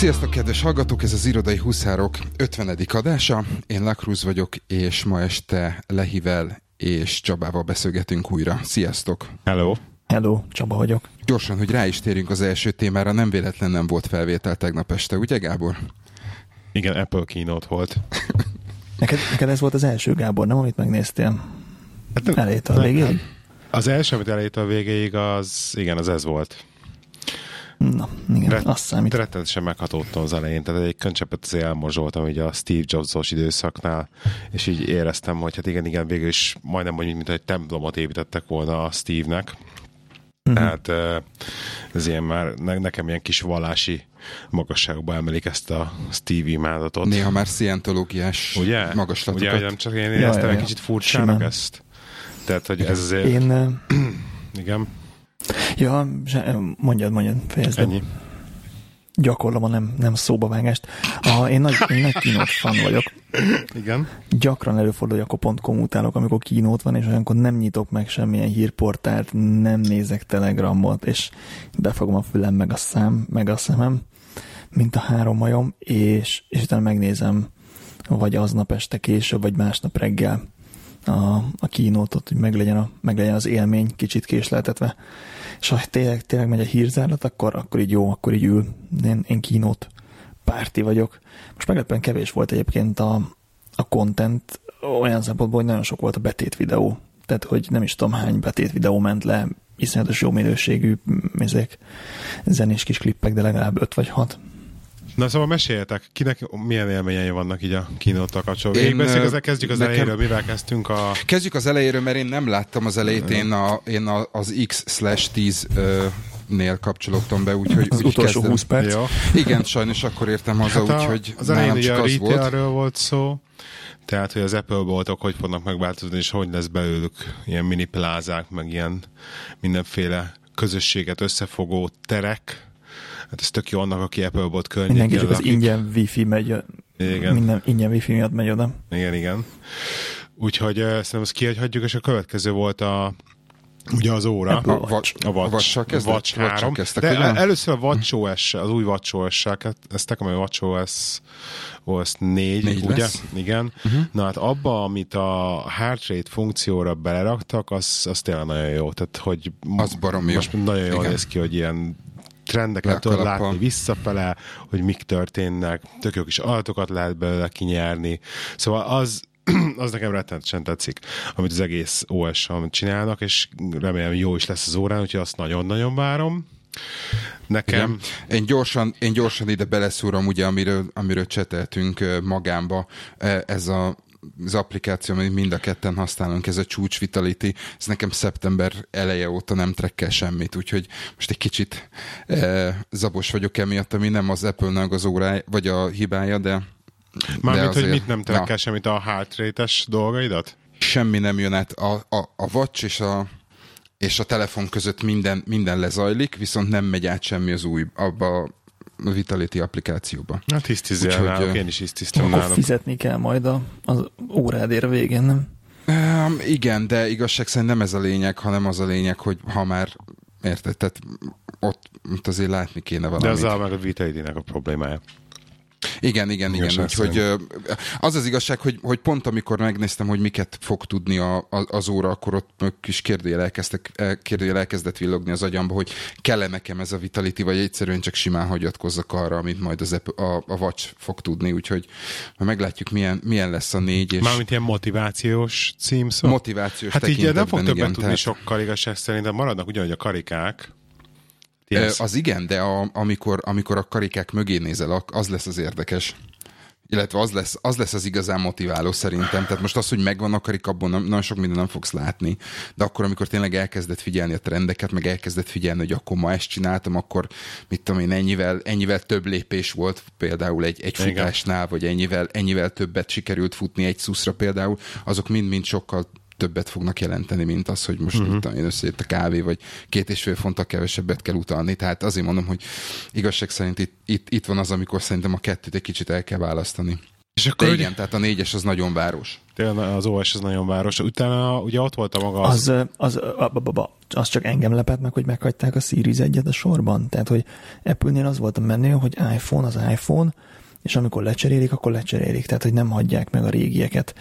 Sziasztok, kedves hallgatók! Ez az Irodai Huszárok 50. adása. Én Lakruz vagyok, és ma este Lehivel és Csabával beszélgetünk újra. Sziasztok! Hello! Hello, Csaba vagyok. Gyorsan, hogy rá is térjünk az első témára, nem véletlen nem volt felvétel tegnap este, ugye Gábor? Igen, Apple keynote volt. Neked, neked ez volt az első, Gábor, nem amit megnéztél? Hát, Elejétől a végéig? Az első, amit elejétől a végéig, az igen, az ez volt. Na, igen, Ret- azt számít. Rettenetesen meghatódtam az elején, tehát egy könycsepet azért elmorzsoltam így a Steve Jobs-os időszaknál, és így éreztem, hogy hát igen, igen, végül is majdnem mondjuk, mint egy templomot építettek volna a Steve-nek. Uh-huh. Tehát ez ilyen már nekem ilyen kis vallási magasságba emelik ezt a Steve imádatot. Néha már szientológiás Ugye? magaslatokat. Ugye, nem csak én éreztem ja, ja, ja. egy kicsit furcsának Simán. ezt. Tehát, hogy ez azért... Én... igen. Ja, mondjad, mondjad, fejezd. Ennyi. Gyakorlom a nem, nem szóbavágást. A, én nagy, én nagy kínót fan vagyok. Igen. Gyakran előfordul, hogy akkor pont komutálok, amikor kínót van, és olyankor nem nyitok meg semmilyen hírportált, nem nézek telegramot, és befogom a fülem, meg a szám, meg a szemem, mint a három majom, és, és utána megnézem, vagy aznap este később, vagy másnap reggel a, a kínótot, hogy meglegyen, a, meglegyen az élmény kicsit késleltetve. És ha tényleg, tényleg megy a hírzárlat, akkor, akkor így jó, akkor így ül. Én, én kínót párti vagyok. Most meglepően kevés volt egyébként a, a content, olyan szempontból, hogy nagyon sok volt a betét videó. Tehát, hogy nem is tudom hány betét videó ment le, iszonyatos jó minőségű ezek zenés kis klippek, de legalább öt vagy hat. Na szóval meséljetek, kinek milyen élményei vannak így a kínóttal kapcsolatban? Én, ezzel kezdjük az nekem, elejéről, mivel kezdtünk a... Kezdjük az elejéről, mert én nem láttam az elejét, én, a, én a, az X-10 nél kapcsolódtam be, úgyhogy az úgy utolsó kezdem. 20 perc. Jó. Igen, sajnos akkor értem haza, hát úgyhogy az elején ugye a retailről volt. volt szó, tehát, hogy az Apple boltok hogy fognak megváltozni, és hogy lesz belőlük ilyen mini plázák, meg ilyen mindenféle közösséget összefogó terek, Hát ez tök jó annak, aki Apple bot környékén Mindenki csak az ingyen wifi megy, igen. minden ingyen wifi miatt megy oda. Igen, igen. Úgyhogy uh, szerintem ezt kihagyhatjuk, és a következő volt a Ugye az óra. A, Watch. A Watch. A kezdett, Watch 3. Kezdtek, De ugye? először a WatchOS, az új WatchOS-sel kezdtek, amely WatchOS OS 4, Négy ugye? lesz. Igen. Uh-huh. Na hát abba, amit a heart rate funkcióra beleraktak, az, az tényleg nagyon jó. Tehát, hogy Az barom jó. most nagyon jól Igen. néz ki, hogy ilyen trendeket tudod látni visszafele, hogy mik történnek, tök jó kis adatokat lehet belőle kinyerni. Szóval az, az nekem rettenetesen tetszik, amit az egész os amit csinálnak, és remélem jó is lesz az órán, úgyhogy azt nagyon-nagyon várom. Nekem... Igen. Én gyorsan, én gyorsan ide beleszúrom, ugye, amiről, amiről cseteltünk magámba, e, ez a az applikáció, amit mind a ketten használunk, ez a Csúcs Vitality, ez nekem szeptember eleje óta nem trekkel semmit, úgyhogy most egy kicsit e, zabos vagyok emiatt, ami nem az Apple-nek az órája, vagy a hibája, de Mármint, de hogy mit nem trekkel na. semmit a heart rate-es dolgaidat? semmi nem jön át. A, a, a watch és a, és a telefon között minden, minden lezajlik, viszont nem megy át semmi az új, abba Vitality applikációba. Hát hisztizél Úgyhogy, náluk, én is hisztiztem Akkor náluk. fizetni kell majd a, az órádér végén, nem? Um, igen, de igazság szerint nem ez a lényeg, hanem az a lényeg, hogy ha már érted, tehát ott, ott azért látni kéne De valamit. azzal meg a Vitality-nek a problémája. Igen, igen, igen. Igazság Úgyhogy az az igazság, hogy, hogy pont amikor megnéztem, hogy miket fog tudni a, a, az óra, akkor ott kis kérdőjel, elkezdtek, el- kérdőjel elkezdett villogni az agyamba, hogy kell-e nekem ez a Vitality, vagy egyszerűen csak simán hagyatkozzak arra, amit majd az a, a Watch fog tudni. Úgyhogy meglátjuk, milyen, milyen lesz a négy, és Mármint ilyen motivációs címszó. motivációs Hát így nem fog többet igen, tudni tehát- sokkal igazság szerint, de maradnak ugyanúgy a karikák. Yes. Az igen, de a, amikor, amikor a karikák mögé nézel, az lesz az érdekes. Illetve az lesz, az lesz az igazán motiváló szerintem. Tehát most az, hogy megvan a karik, abban nem, nagyon sok minden nem fogsz látni. De akkor, amikor tényleg elkezded figyelni a trendeket, meg elkezded figyelni, hogy akkor ma ezt csináltam, akkor mit tudom én, ennyivel, ennyivel több lépés volt például egy, egy futásnál, vagy ennyivel, ennyivel többet sikerült futni egy szuszra például, azok mind-mind sokkal többet fognak jelenteni, mint az, hogy most uh-huh. tudom én összejött a kávé, vagy két és fél fonttal kevesebbet kell utalni. Tehát azért mondom, hogy igazság szerint itt, itt, itt van az, amikor szerintem a kettőt egy kicsit el kell választani. És De akkor igen, tehát a négyes az nagyon város. Tényleg az OS az nagyon város. Utána ugye ott volt a maga az... Az, az, a- a- a- az csak engem lepett meg, hogy meghagyták a Series 1-et a sorban. Tehát, hogy Apple-nél az volt a menő, hogy iPhone az iPhone, és amikor lecserélik, akkor lecserélik. Tehát, hogy nem hagyják meg a régieket.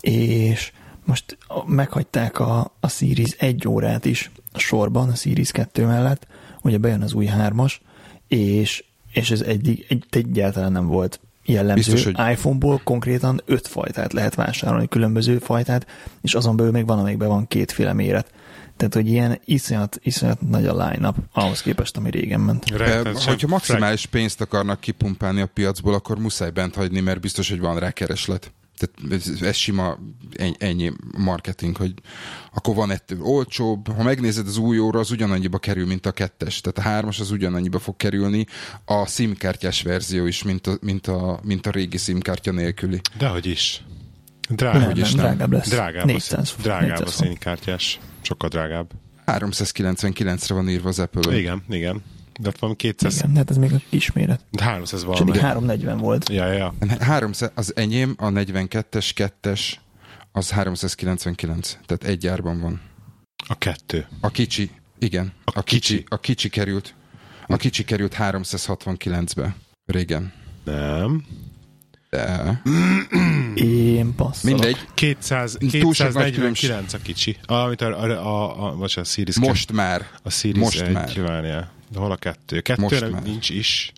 És most meghagyták a, a Series 1 órát is a sorban, a Series 2 mellett, ugye bejön az új 3-as, és, és ez egy, egy, egyáltalán nem volt jellemző. Biztos, hogy- iPhone-ból konkrétan öt fajtát lehet vásárolni, különböző fajtát, és azon belül még van, amikben van kétféle méret. Tehát, hogy ilyen iszonyat, iszonyat nagy a line-up ahhoz képest, ami régen ment. Eh, Rettenetesen Hogyha maximális pénzt akarnak kipumpálni a piacból, akkor muszáj bent hagyni, mert biztos, hogy van rá kereslet. Tehát ez, ez sima ennyi marketing, hogy akkor van ettől olcsóbb. Ha megnézed az új óra, az ugyanannyiba kerül, mint a kettes. Tehát a hármas az ugyanannyiba fog kerülni. A SIM-kártyás verzió is, mint a, mint a, mint a régi SIM-kártya nélküli. Dehogy is. Nem, Drágább. nem, úgyis nem. drágább lesz. Drágább, 400, a, drágább a 400 font. színkártyás. Sokkal drágább. 399-re van írva az apple Igen, igen. De van 200, Igen, hát ez még a kisméret. de 300 És valami. eddig 340 volt. Ja, ja, ja. 300, az enyém, a 42-es, 2-es, az 399. Tehát egy árban van. A kettő. A kicsi, igen. A A, kicsi, kicsi. a kicsi került. A kicsi került 369-be. Régen. Nem. De... Én passzolok. Mindegy. 200, Túl sok nagy 249 a kicsi. Amit a, a, a, a, bocsánat, a Series Most már. A Series Most 1, már. várjál. De hol a kettő? Kettő Most nem, már. nincs is.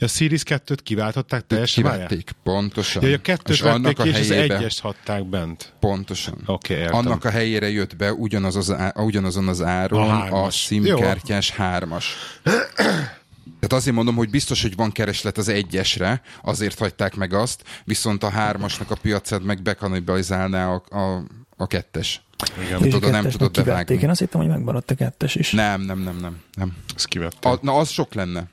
A Series 2-t kiváltották teljesen? Kivették, pontosan. Ja, a kettőt és annak vették a ki, és az helyébe, egyest hatták bent. pontosan. Oké, értem. Annak a helyére jött be ugyanaz az á, ugyanazon az áron A a. SIM-kártyás hármas. Tehát azért mondom, hogy biztos, hogy van kereslet az egyesre, azért hagyták meg azt, viszont a hármasnak a piacát meg bekanibalizálná a, a, a kettes. Igen, És tudod, nem tudod kivették. bevágni. Én azt hittem, hogy megmaradt a kettes is. Nem, nem, nem, nem. nem. ezt kivette. A, na, az sok lenne.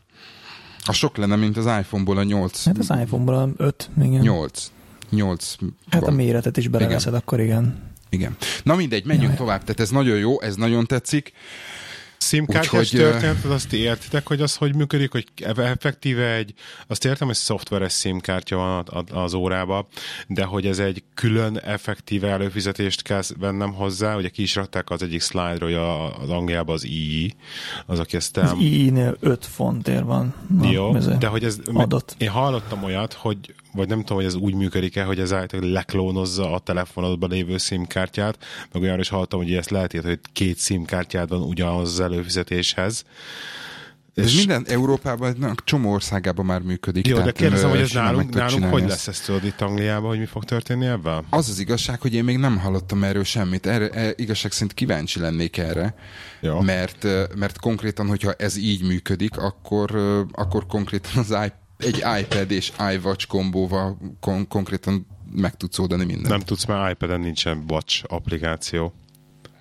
Az sok lenne, mint az iPhone-ból a 8. Hát az iPhone-ból a 5, igen. 8. 8 Hát a méretet is beleveszed, akkor igen. Igen. Na mindegy, menjünk Jaj. tovább. Tehát ez nagyon jó, ez nagyon tetszik. SIM-kártyás Úgyhogy, ö, történetet, azt értitek, hogy az hogy működik, hogy effektíve egy, azt értem, hogy szoftveres SIM-kártya van az órába, de hogy ez egy külön effektíve előfizetést kell vennem hozzá, ugye ki is rakták az egyik slide-ról, hogy a- az Angliában az II, az, aki ezt Az el... i-nél 5 fontért van. Na, Jó, de hogy ez... adott. Én hallottam olyat, hogy vagy nem tudom, hogy ez úgy működik-e, hogy ez általában leklónozza a telefonodban lévő SIM-kártyát, meg olyan is hallottam, hogy ezt lehet hogy két SIM-kártyád van ugyanaz az előfizetéshez. Ez minden Európában, na, csomó országában már működik. Jó, de kérdezem, hogy ez nálunk, nálunk hogy lesz ez tudod itt Angliában, hogy mi fog történni ebben? Az az igazság, hogy én még nem hallottam erről semmit. Erre, e, igazság szerint kíváncsi lennék erre, mert, mert konkrétan, hogyha ez így működik, akkor, akkor konkrétan az egy iPad és iWatch kombóval kon- konkrétan meg tudsz oldani mindent. Nem tudsz, mert iPad-en nincsen Watch applikáció.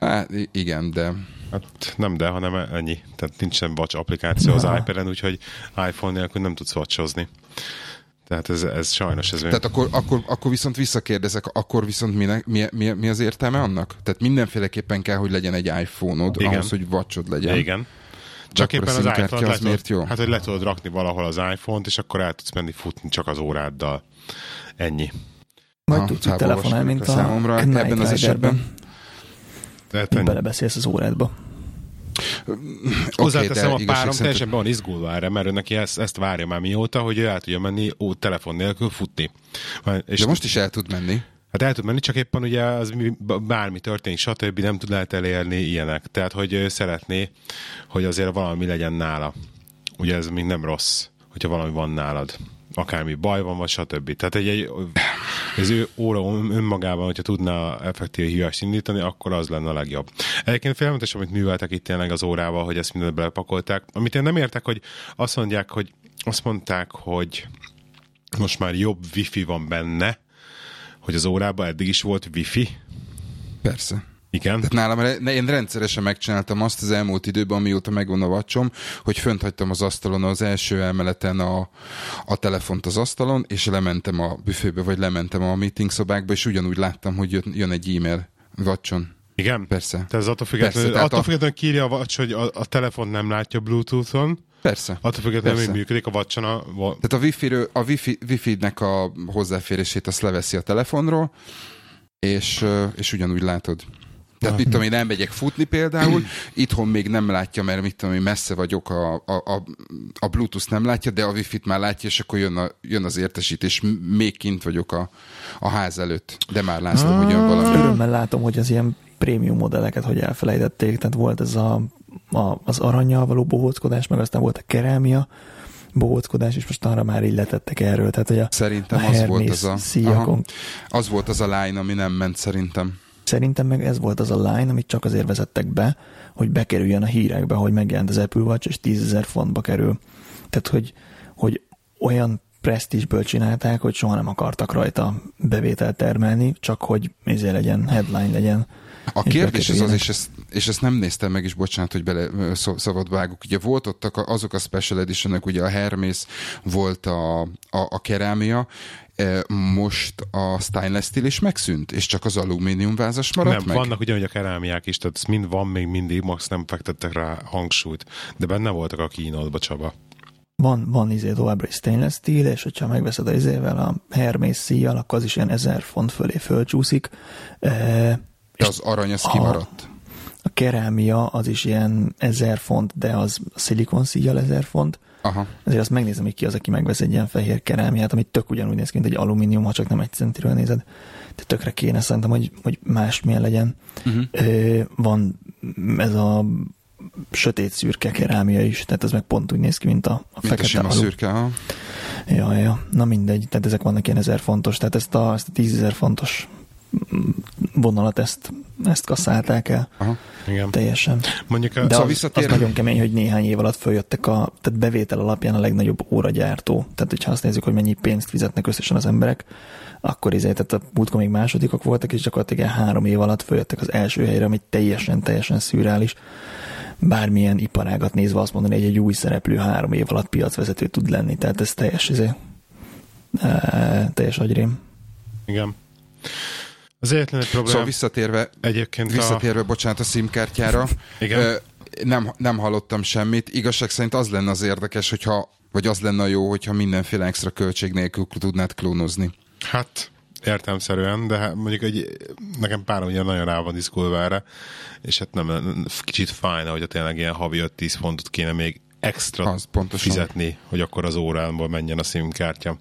Hát, igen, de Hát nem de, hanem ennyi. Tehát nincsen Watch applikáció az iPad-en, úgyhogy iPhone nélkül nem tudsz watchozni. Tehát ez, ez sajnos ez még... Tehát akkor, akkor, akkor viszont visszakérdezek, akkor viszont mi, mi, mi, mi az értelme annak? Tehát mindenféleképpen kell, hogy legyen egy iPhone-od, Igen. ahhoz, hogy watchod legyen. Igen. Csak a éppen az le az miért jó? Hát, hogy le tudod rakni valahol az iPhone-t, és akkor el tudsz menni futni csak az óráddal. Ennyi. Aha, tudsz úgy telefonálni, mint a számomra Knight ebben az esetben. Tehát belebeszélsz az órádba. Hozzáteszem, de a párom teljesen be van izgulva erre, mert ő neki ezt, ezt várja már mióta, hogy ő el tudja menni ó, telefon nélkül futni. És De most is el tud menni. Hát el tud menni, csak éppen ugye az bármi történik, stb. nem tud lehet elérni ilyenek. Tehát, hogy ő szeretné, hogy azért valami legyen nála. Ugye ez még nem rossz, hogyha valami van nálad. Akármi baj van, vagy stb. Tehát egy, egy az ő óra ön- önmagában, hogyha tudna effektív hívást indítani, akkor az lenne a legjobb. Egyébként félelmetes, amit műveltek itt tényleg az órával, hogy ezt mindent belepakolták. Amit én nem értek, hogy azt mondják, hogy azt mondták, hogy most már jobb wifi van benne, hogy az órában eddig is volt wifi. Persze. Igen. Tehát nálam, én rendszeresen megcsináltam azt az elmúlt időben, amióta megvan a vacsom, hogy fönt hagytam az asztalon az első emeleten a, a telefont az asztalon, és lementem a büfébe, vagy lementem a meeting szobákba, és ugyanúgy láttam, hogy jön, jön egy e-mail vacson. Igen? Persze. Tehát ez attól függetlenül, Persze, attól a- függetlenül kírja a vacs, hogy a, a telefon nem látja Bluetooth-on, Persze. attól függetlenül, Persze. hogy működik a vacson a... va- Tehát a Wi-Fi-ről, a Wi-Fi, Wi-Fi-nek a hozzáférését azt leveszi a telefonról, és, és ugyanúgy látod. Tehát mit tudom én, elmegyek futni például, itthon még nem látja, mert mit tudom én, messze vagyok, a, a, a, a Bluetooth nem látja, de a Wi-Fi-t már látja, és akkor jön, a, jön az értesítés, még kint vagyok a, a ház előtt, de már látom, hogy jön valami. Örömmel látom, hogy az ilyen prémium modelleket, hogy elfelejtették, tehát volt ez a, a, az aranyjal való bohóckodás, meg aztán volt a kerámia, bohóckodás, és most arra már így letettek erről. Tehát, hogy a, szerintem a az volt az a, aha, az volt az a line, ami nem ment szerintem. Szerintem meg ez volt az a line, amit csak azért vezettek be, hogy bekerüljön a hírekbe, hogy megjelent az Apple Watch, és 10 ezer fontba kerül. Tehát, hogy, hogy olyan presztízsből csinálták, hogy soha nem akartak rajta bevételt termelni, csak hogy ezért legyen, headline legyen. A kérdés az az, és ezt, és ezt nem néztem meg is, bocsánat, hogy bele szabad vágok. Ugye volt ott azok a special edition ugye a Hermes, volt a, a, a kerámia, most a stainless steel is megszűnt, és csak az alumínium vázas maradt nem, meg? vannak ugyanúgy a kerámiák is, tehát mind van még mindig, max nem fektettek rá hangsúlyt, de benne voltak a kínódba, Csaba. Van, van izé továbbra is stainless steel, és hogyha megveszed a izével a Hermes szíjjal, akkor az is ilyen ezer font fölé fölcsúszik. E, de az arany az kimaradt. A kerámia az is ilyen ezer font, de az a szilikon szíjjal ezer font. Aha. Ezért azt megnézem, hogy ki az, aki megvesz egy ilyen fehér kerámiát, amit tök ugyanúgy néz ki, mint egy alumínium, ha csak nem egy centiről nézed. De tökre kéne szerintem, hogy, hogy másmilyen legyen. Uh-huh. Ö, van ez a sötét szürke kerámia is, tehát ez meg pont úgy néz ki, mint a, a mint fekete a alu. szürke, ha? Ja, ja, na mindegy, tehát ezek vannak ilyen ezer fontos, tehát ezt a, ezt a tízezer fontos vonalat ezt, ezt kasszálták el. Aha, igen. Teljesen. Mondjuk a, De szóval az, az nagyon kemény, hogy néhány év alatt följöttek a tehát bevétel alapján a legnagyobb óragyártó. Tehát, hogyha azt nézzük, hogy mennyi pénzt fizetnek összesen az emberek, akkor izé, tehát a múltkor még másodikok voltak, és gyakorlatilag három év alatt följöttek az első helyre, ami teljesen, teljesen szürreális. Bármilyen iparágat nézve azt mondani, hogy egy új szereplő három év alatt piacvezető tud lenni. Tehát ez teljes, izé, e, teljes agyrém. Igen. Az egyetlen egy probléma... Szóval visszatérve, egyébként visszatérve, a... bocsánat, a SIM-kártyára, Igen. nem, nem hallottam semmit. Igazság szerint az lenne az érdekes, hogyha, vagy az lenne jó, hogyha mindenféle extra költség nélkül tudnád klónozni. Hát, értelmszerűen, de hát mondjuk egy, nekem pár ugye nagyon rá van diszkulva erre, és hát nem, kicsit fájna, hogy tényleg ilyen havi 5-10 fontot kéne még extra az, pontosan. fizetni, hogy akkor az órámból menjen a SIM kártya.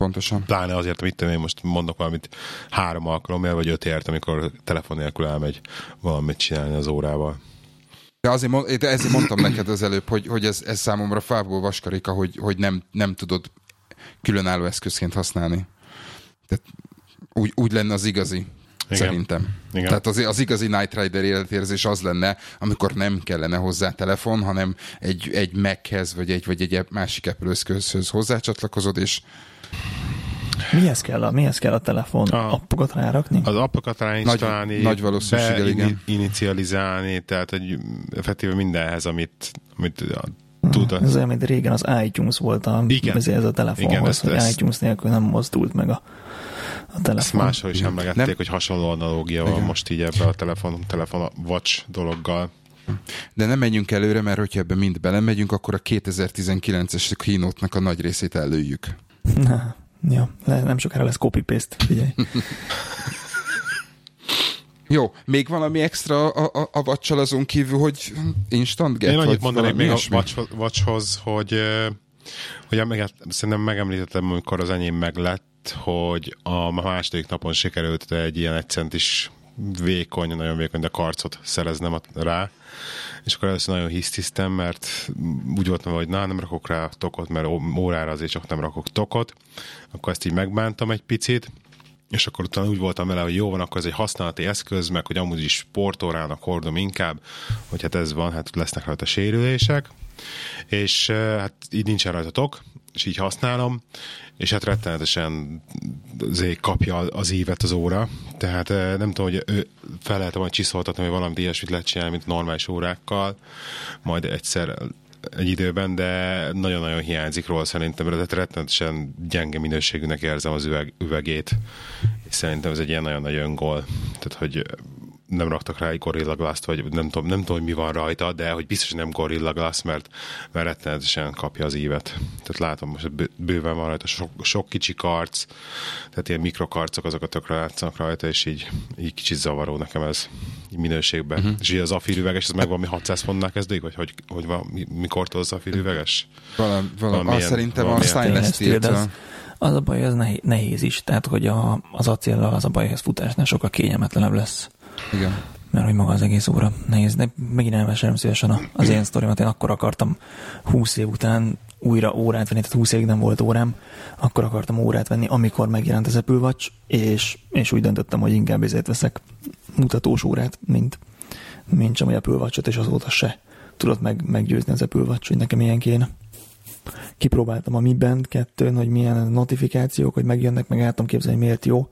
Pontosan. Pláne azért, amit én most mondok valamit három alkalommal, vagy ötért, amikor telefon nélkül elmegy valamit csinálni az órával. De azért, mond, de ezért mondtam neked az előbb, hogy, hogy ez, ez számomra fából vaskarika, hogy, hogy nem, nem tudod különálló eszközként használni. Tehát úgy, úgy lenne az igazi, igen. szerintem. Igen. Tehát az, az igazi Night Rider életérzés az lenne, amikor nem kellene hozzá telefon, hanem egy, egy Mac-hez, vagy egy, vagy egy másik Apple eszközhöz hozzácsatlakozod, és Mihez kell a, mihez kell a telefon? A, appokat rárakni? Az appokat ráinstalálni, nagy, nagy valószínűséggel, igen. inicializálni, tehát hogy effektíve mindenhez, amit, amit tud. Ez olyan, mint régen az iTunes volt a, igen. ez a telefonhoz, igen, ezt, hogy ezt, iTunes nélkül nem mozdult meg a, a telefon. Ezt máshol is emlegették, nem? hogy hasonló analógia van most így ebbe a telefon, telefon watch dologgal. De nem menjünk előre, mert hogyha ebbe mind belemegyünk, akkor a 2019-es keynote a nagy részét előjük. Na, Ja, nem sokára lesz copy-paste, figyelj. Jó, még valami extra a, a, a vacsal azon kívül, hogy instant get? Én annyit mondanék még a vacshoz, hogy, hogy meg, szerintem megemlítettem, amikor az enyém meglett, hogy a második napon sikerült egy ilyen egy centis vékony, nagyon vékony, de karcot szereznem rá, és akkor először nagyon hisztisztem, mert úgy voltam, hogy na, nem rakok rá tokot, mert órára azért csak nem rakok tokot, akkor ezt így megbántam egy picit, és akkor utána úgy voltam vele, hogy jó van, akkor ez egy használati eszköz, meg hogy amúgy is sportórának hordom inkább, hogy hát ez van, hát lesznek rajta sérülések, és eh, hát így nincsen rajta tok, és így használom, és hát rettenetesen azért kapja az évet az óra, tehát eh, nem tudom, hogy ő fel lehet majd csiszoltatni, hogy valamit ilyesmit lehet csinálni, mint normális órákkal, majd egyszer egy időben, de nagyon-nagyon hiányzik róla szerintem, mert rettenetesen gyenge minőségűnek érzem az üveg, üvegét, és szerintem ez egy ilyen nagyon nagy öngól. Tehát, hogy nem raktak rá egy Gorilla Glass-t, vagy nem tudom, nem tudom, hogy mi van rajta, de hogy biztos, hogy nem Gorilla Glass, mert, mert rettenetesen kapja az ívet. Tehát látom, most bőven van rajta sok, sok kicsi karc, tehát ilyen mikrokarcok, azokat tökre látszanak rajta, és így, így kicsit zavaró nekem ez minőségben. Uh-huh. És így az afirüveges, ez meg valami 600 fontnál kezdődik, vagy hogy, hogy van, mikortól az afirüveges? Valami, valami, azt szerintem a Stainless steel az a baj, ez nehéz is. Tehát, hogy a, az acéllal az a baj, hogy ez futásnál sokkal kényelmetlenebb lesz. Igen. Mert hogy maga az egész óra nehéz. De megint elmesélem szívesen az én sztorimat. Én akkor akartam 20 év után újra órát venni, tehát 20 évig nem volt órám, akkor akartam órát venni, amikor megjelent az Apple Watch, és, és úgy döntöttem, hogy inkább ezért veszek mutatós órát, mint, mint sem egy Apple Watch-ot, és azóta se tudott meg, meggyőzni az Apple Watch, hogy nekem ilyen kéne kipróbáltam a Mi Band 2 hogy milyen notifikációk, hogy megjönnek, meg el tudom képzelni, miért jó.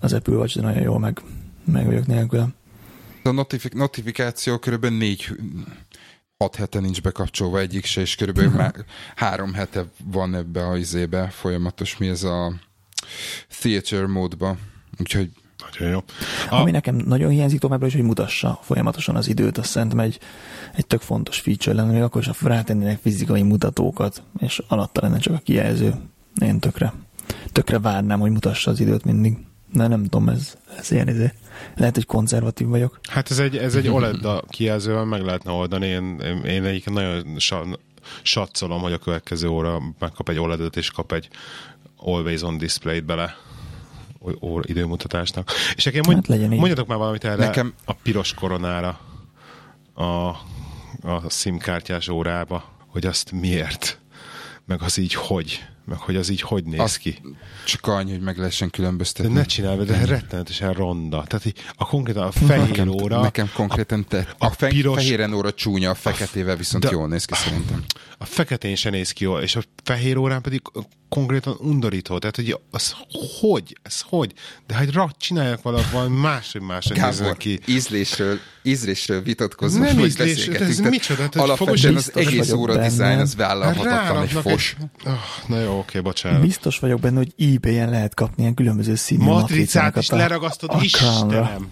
Az Apple Watch, de nagyon jól meg, meg vagyok nélküle. A notifik- notifikáció körülbelül négy hat hete nincs bekapcsolva egyik se, és körülbelül már három hete van ebbe a izébe folyamatos, mi ez a theater módba. Úgyhogy nagyon jó. A... Ami nekem nagyon hiányzik továbbra is, hogy mutassa folyamatosan az időt, azt szerintem egy, egy tök fontos feature lenne, még akkor is, ha rátennének fizikai mutatókat, és alatta lenne csak a kijelző. Én tökre, tökre várnám, hogy mutassa az időt mindig. De nem tudom, ez, ez ilyen izé. Lehet, hogy konzervatív vagyok. Hát ez egy, ez egy OLED kijelzővel meg lehetne oldani. Én, én egyébként nagyon satszolom, hogy a következő óra megkap egy OLED-et, és kap egy Always on display-t bele óra időmutatásnak. És nekem mondj, hát legyen mondjatok már valamit erre Nekem... a piros koronára, a, a SIM-kártyás órába, hogy azt miért, meg az így hogy, meg hogy az így hogy néz azt ki. Csak annyi, hogy meg lehessen különböztetni. De ne csinálj, de rettenetesen ronda. Tehát így a konkrétan a fehér nekem, óra... Nekem konkrétan te, a, a fe, piros, fehéren óra csúnya, a feketével viszont de, jól néz ki szerintem. A feketén se néz ki jól, és a fehér órán pedig konkrétan undorító. Tehát, hogy az hogy? Ez hogy? De hát rak, csinálják valami más, hogy más néznek ki. ízlésről, ízlésről vitatkozunk, Nem ízlés, ez micsoda? Tehát alapvetően az egész óra dizájn az vállalhatatlan egy fos. Egy... Oh, na jó, oké, bocsánat. Biztos vagyok benne, hogy eBay-en lehet kapni ilyen különböző színű matricát is leragasztod, a Istenem.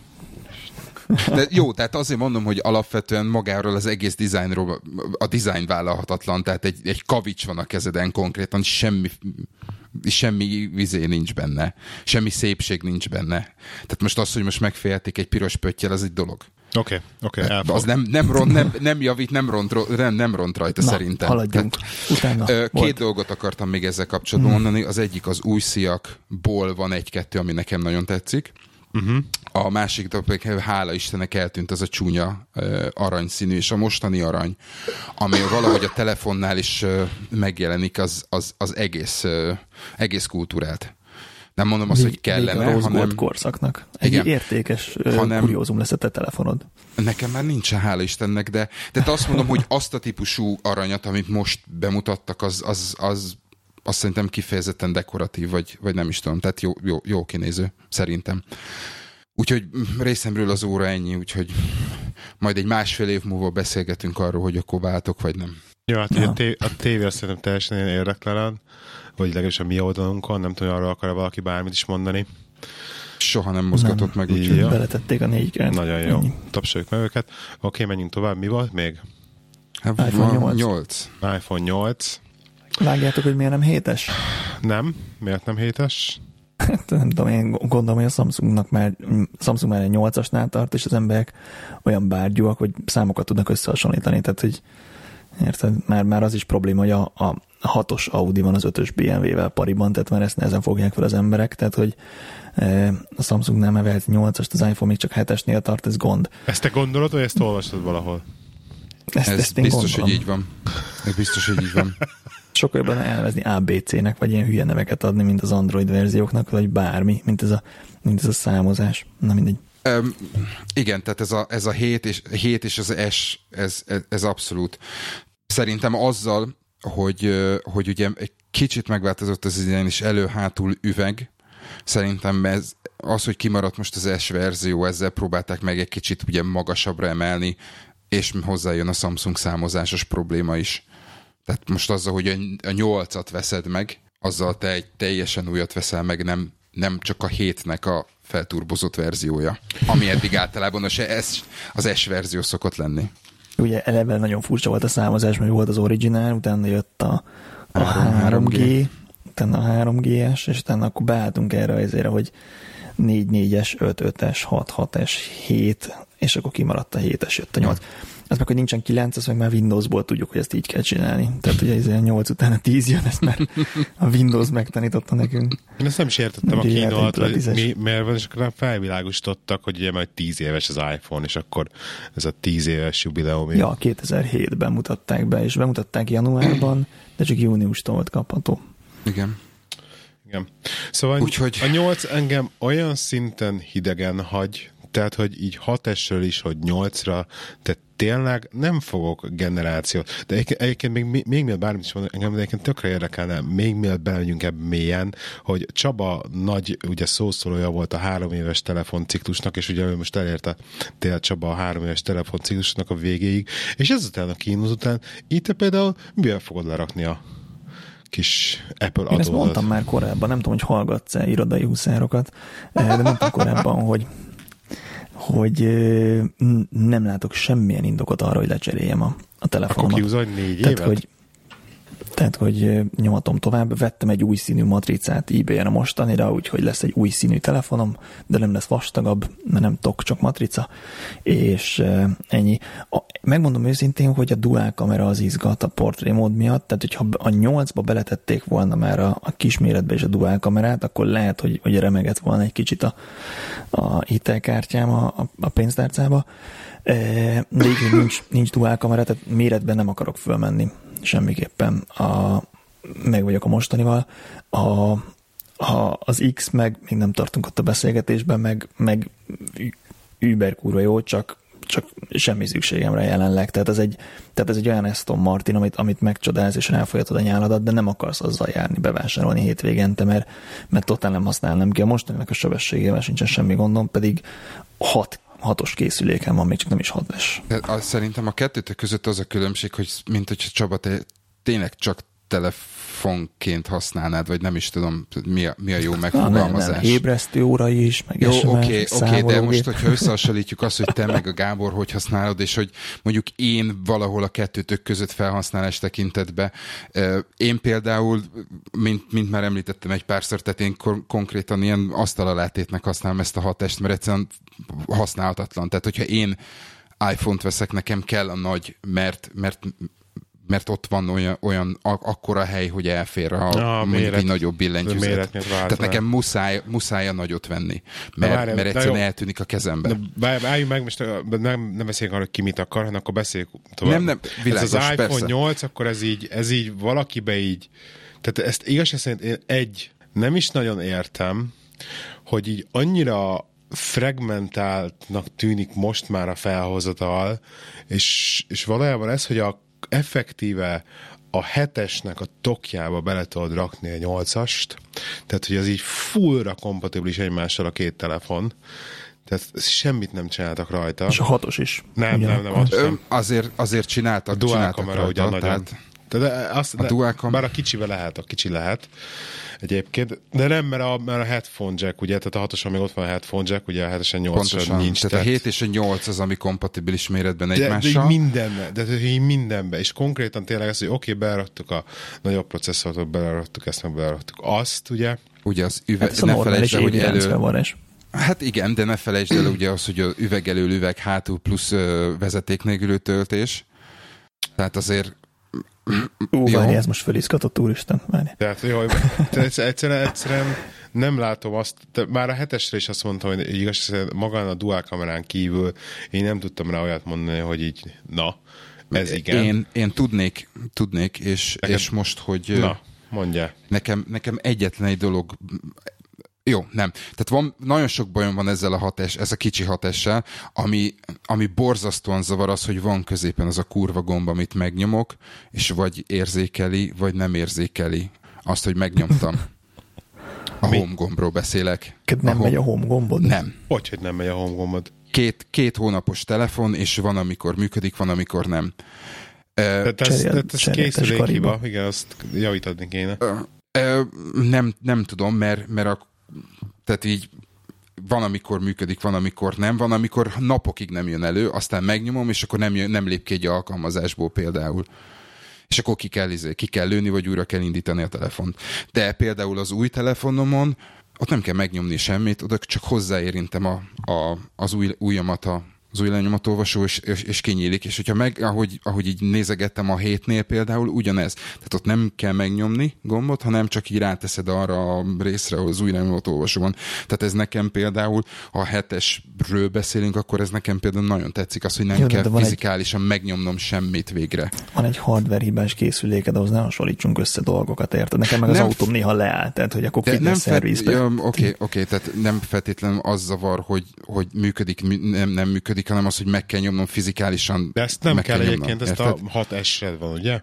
De jó, tehát azért mondom, hogy alapvetően magáról az egész dizájnról a dizájn vállalhatatlan, tehát egy, egy kavics van a kezeden konkrétan, semmi semmi vizé nincs benne, semmi szépség nincs benne. Tehát most az, hogy most megféltik egy piros pöttyel, az egy dolog. Oké, okay, oké, okay, Az nem, nem, ront, nem, nem javít, nem ront, nem, nem ront rajta Na, szerintem. haladjunk. Tehát, Utána két volt. dolgot akartam még ezzel kapcsolatban hmm. mondani. Az egyik az új van egy-kettő, ami nekem nagyon tetszik. Uh-huh. A másik dolog, hála Istennek eltűnt az a csúnya aranyszínű, és a mostani arany, ami valahogy a telefonnál is megjelenik, az, az, az egész, egész kultúrát. Nem mondom azt, hogy kellene, a hanem... korszaknak. Egy igen, értékes hanem... kuriózum lesz a te telefonod. Nekem már nincsen, hála Istennek, de, de azt mondom, hogy azt a típusú aranyat, amit most bemutattak, az, az, az azt szerintem kifejezetten dekoratív, vagy, vagy nem is tudom, tehát jó, jó, jó kinéző, szerintem. Úgyhogy részemről az óra ennyi, úgyhogy majd egy másfél év múlva beszélgetünk arról, hogy akkor váltok, vagy nem. Ja, hát a, tév, a tévé azt szerintem teljesen érdektelen, vagy legalábbis a mi oldalunkon, nem tudom, arra akar valaki bármit is mondani. Soha nem mozgatott nem. meg, úgyhogy... Ja. Beletették a négy kert. Nagyon jó. Ennyi. Tapsoljuk meg őket. Oké, menjünk tovább. Mi volt még? Hát, iPhone 8. 8. iPhone 8. Vágjátok, hogy miért nem hétes? Nem. Miért nem hétes? Hát, nem tudom, én gondolom, hogy a Samsungnak már, Samsung már egy 8-asnál tart, és az emberek olyan bárgyúak, hogy számokat tudnak összehasonlítani, tehát hogy érted? Már, már az is probléma, hogy a, a hatos Audi van az ötös BMW-vel pariban, tehát már ezt nehezen fogják fel az emberek, tehát hogy e, a Samsung nem evelt 8-ast, az iPhone még csak 7-esnél tart, ez gond. Ezt te gondolod, vagy ezt olvastad valahol? Ezt, ez ezt biztos, gondolom. hogy így van. Ez biztos, hogy így van. sokkal jobban elnevezni ABC-nek, vagy ilyen hülye neveket adni, mint az Android verzióknak, vagy bármi, mint ez a, mint ez a számozás. Na mindegy. Um, igen, tehát ez a, ez a 7 és, 7 és az S, ez, ez, ez abszolút. Szerintem azzal, hogy, hogy ugye egy kicsit megváltozott az ilyen is elő-hátul üveg, szerintem ez, az, hogy kimaradt most az S verzió, ezzel próbálták meg egy kicsit ugye magasabbra emelni, és hozzájön a Samsung számozásos probléma is. Tehát most azzal, hogy a, nyolcat veszed meg, azzal te egy teljesen újat veszel meg, nem, nem csak a hétnek a felturbozott verziója, ami eddig általában az S, az S verzió szokott lenni. Ugye eleve nagyon furcsa volt a számozás, mert volt az originál, utána jött a, a 3G, 3G, utána a 3GS, és utána akkor beálltunk erre azért, hogy 4-4-es, 5-5-es, 6-6-es, 7, és akkor kimaradt a 7-es, jött a 8. Az meg, hogy nincsen 9, az meg már Windowsból tudjuk, hogy ezt így kell csinálni. Tehát ugye ez 8 után a 10 jön, ezt már a Windows megtanította nekünk. Én ezt nem is értettem ugye a kínót, hogy mi, miért van, és akkor felvilágosítottak, hogy ugye majd 10 éves az iPhone, és akkor ez a 10 éves jubileum. Ja, 2007-ben mutatták be, és bemutatták januárban, de csak júniustól volt kapható. Igen. Igen. Szóval Úgyhogy... a 8 engem olyan szinten hidegen hagy, tehát, hogy így 6 is, hogy 8-ra, tehát tényleg nem fogok generációt. De egyébként, egyébként még, még, még mielőtt bármit is mondok, engem egyébként tökre érdekelne, még mielőtt belemegyünk ebbe mélyen, hogy Csaba nagy ugye szószólója volt a három éves telefonciklusnak, és ugye most elérte tényleg Csaba a három éves telefonciklusnak a végéig, és ezután a kínos után, itt például mivel fogod lerakni a kis Apple adódat? Én ezt mondtam már korábban, nem tudom, hogy hallgatsz-e irodai huszárokat, de mondtam korábban, hogy hogy nem látok semmilyen indokot arra, hogy lecseréljem a, a telefonomat. Akkor négy Tehát, évet? hogy tehát, hogy nyomatom tovább, vettem egy új színű matricát ebay-en a mostanira, úgyhogy lesz egy új színű telefonom, de nem lesz vastagabb, mert nem tok, csak matrica, és ennyi. A, megmondom őszintén, hogy a dual kamera az izgat a portré mód miatt, tehát hogyha a 8-ba beletették volna már a, a kisméretbe és a dual kamerát, akkor lehet, hogy, hogy remegett volna egy kicsit a, a hitelkártyám a, a pénztárcába, de így nincs, nincs dual kamera, tehát méretben nem akarok fölmenni semmiképpen. A, meg vagyok a mostanival. A, a, az X meg, még nem tartunk ott a beszélgetésben, meg, meg über kurva jó, csak, csak semmi szükségemre jelenleg. Tehát ez egy, tehát ez egy olyan Aston Martin, amit, amit megcsodálsz és elfolyatod a nyáladat, de nem akarsz azzal járni, bevásárolni hétvégente, mert, mert totál nem használnám ki. A mostaninak a sebességével sincsen semmi gondom, pedig hat hatos készüléken van, még csak nem is hatos. Szerintem a kettőtök között az a különbség, hogy mint hogyha Csaba, te tényleg csak telefonként használnád, vagy nem is tudom, mi a, mi a jó megfogalmazás. Nem, nem. Ébresztő óra is, meg Jó, oké, okay, okay, de most, hogyha összehasonlítjuk azt, hogy te meg a Gábor hogy használod, és hogy mondjuk én valahol a kettőtök között felhasználás tekintetbe, én például, mint, mint már említettem egy párszor, tehát én konkrétan ilyen asztalalátétnek használom ezt a hatást, mert egyszerűen használhatatlan. Tehát, hogyha én iPhone-t veszek, nekem kell a nagy, mert, mert mert ott van olyan, olyan akkora hely, hogy elfér a, a mondjuk egy nagyobb billentyűzet. Tehát nekem muszáj, muszáj a nagyot venni, mert, várj, mert egyszerűen eltűnik a kezembe. Álljunk meg, most nem, nem beszéljünk arra, hogy ki mit akar, hanem akkor beszéljük tovább. Nem, nem, világos, ez az iPhone persze. 8, akkor ez így, ez így valakibe így, tehát ezt igazság szerint én egy, nem is nagyon értem, hogy így annyira fragmentáltnak tűnik most már a felhozatal, és, és valójában ez, hogy a effektíve a hetesnek a tokjába bele tudod rakni a nyolcast, tehát hogy az így fullra kompatibilis egymással a két telefon, tehát semmit nem csináltak rajta. És a hatos is. Nem, nem, nem, hatos nem. Azért, azért csináltak, a dual csináltak kamera rajta, ugye nagyon. Tehát... De azt, a dual kamera... Bár a kicsibe lehet, a kicsi lehet egyébként, de nem, mert a, mert a headphone jack, ugye, tehát a hatosan még ott van a headphone jack, ugye a hetesen 8 nincs. Tehát, tehát, a 7 és a 8 az, ami kompatibilis méretben egymással. De, de mindenbe, de, de mindenbe, és konkrétan tényleg az, hogy oké, okay, beleraktuk a nagyobb processzort, beleraktuk ezt, meg beleraktuk azt, ugye. Ugye az üveg, hát ne felejtsd el, hogy elő... Hát igen, de ne felejtsd el ugye az, hogy a üveg elől üveg hátul plusz vezeték nélkülő töltés. Tehát azért Ú, várj, ez most felizgatott, úristen, várj. Tehát jó, tehát egyszerűen, egyszerűen nem látom azt, de már a hetesre is azt mondtam, hogy igaz, magán a dual kamerán kívül én nem tudtam rá olyat mondani, hogy így, na, ez igen. Én, én tudnék, tudnék, és, nekem, és most, hogy... Na, mondja. Nekem, nekem egyetlen egy dolog jó, nem. Tehát van, nagyon sok bajom van ezzel a hatás, ez a kicsi hatással, ami, ami borzasztóan zavar az, hogy van középen az a kurva gomba, amit megnyomok, és vagy érzékeli, vagy nem érzékeli azt, hogy megnyomtam. A Mi? home gombról beszélek. Nem a megy a home gombod? Nem. Hogy, hogy nem megy a home gombod? Két, két hónapos telefon, és van, amikor működik, van, amikor nem. Tehát ez, Cserél, ez készülékhiba, igen, azt javítani kéne. Nem, nem tudom, mert, mert a tehát így van, amikor működik, van, amikor nem, van, amikor napokig nem jön elő, aztán megnyomom, és akkor nem, jön, nem lép ki egy alkalmazásból például és akkor ki kell, izé, ki kell lőni, vagy újra kell indítani a telefont. De például az új telefonomon ott nem kell megnyomni semmit, oda csak hozzáérintem a, a, az új, ujjamat a az új lenyomatolvasó, és, és, és kinyílik, és hogyha meg, ahogy, ahogy így nézegettem a hétnél például, ugyanez. Tehát ott nem kell megnyomni gombot, hanem csak így ráteszed arra a részre, ahol az új lenyomatolvasó van. Tehát ez nekem például, ha a hetesről beszélünk, akkor ez nekem például nagyon tetszik, az, hogy nem Jó, kell fizikálisan egy... megnyomnom semmit végre. Van egy hardware hibás készüléked, ahhoz ne hasonlítsunk össze dolgokat, érted? Nekem meg az nem, autóm néha leállt, tehát hogy akkor ki nem szervizbe. Oké, oké, okay, okay, tehát nem feltétlenül az zavar, hogy, hogy működik, nem, nem működik, működik, hanem az, hogy meg kell nyomnom fizikálisan. De ezt nem kell, kell egyébként, ezt a 6S van, ugye?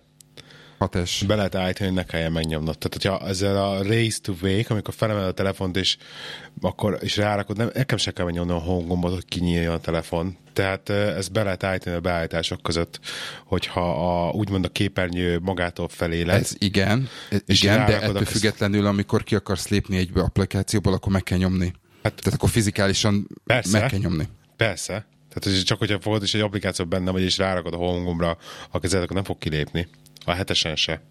6S. Be lehet állítani, hogy ne kelljen megnyomnod. Tehát, hogyha ezzel a race to wake, amikor felemel a telefont, és akkor is rárakod, nem, nekem se kell megnyomnom a home gombot, hogy kinyíljon a telefon. Tehát ezt be lehet állítani a beállítások között, hogyha a, úgymond a képernyő magától felé lesz. Ez igen, igen de ettől függetlenül, amikor ki akarsz lépni egy applikációból, akkor meg kell nyomni. Hát, Tehát akkor fizikálisan persze, meg kell nyomni. Persze, tehát csak hogyha fogod is egy applikáció benne vagy, és rárakod a home gombra a kezed, akkor nem fog kilépni. A hetesen se.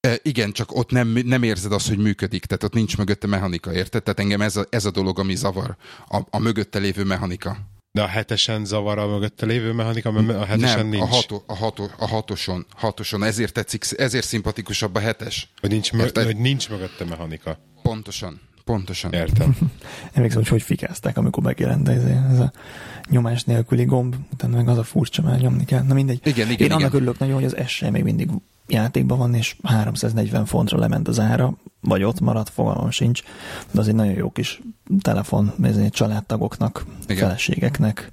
E, igen, csak ott nem, nem érzed azt, hogy működik, tehát ott nincs mögötte mechanika, érted? Tehát engem ez a, ez a dolog, ami zavar, a, a mögötte lévő mechanika. De a hetesen zavar a mögötte lévő mechanika, mert a hetesen nem, nincs. A, hato, a, hato, a hatoson, hatoson, ezért tetszik, ezért szimpatikusabb a hetes. Hogy nincs, mö- hogy nincs mögötte mechanika. Pontosan. Pontosan. Értem. Emlékszem, hogy hogy fikázták, amikor megjelent ez, ez a nyomás nélküli gomb, utána meg az a furcsa, mert nyomni kell. Na mindegy. Igen, igen, Én igen. annak örülök nagyon, hogy az SE még mindig játékban van, és 340 fontra lement az ára, vagy ott maradt, fogalmam sincs, de az egy nagyon jó kis telefon, ez egy családtagoknak, Igen. feleségeknek,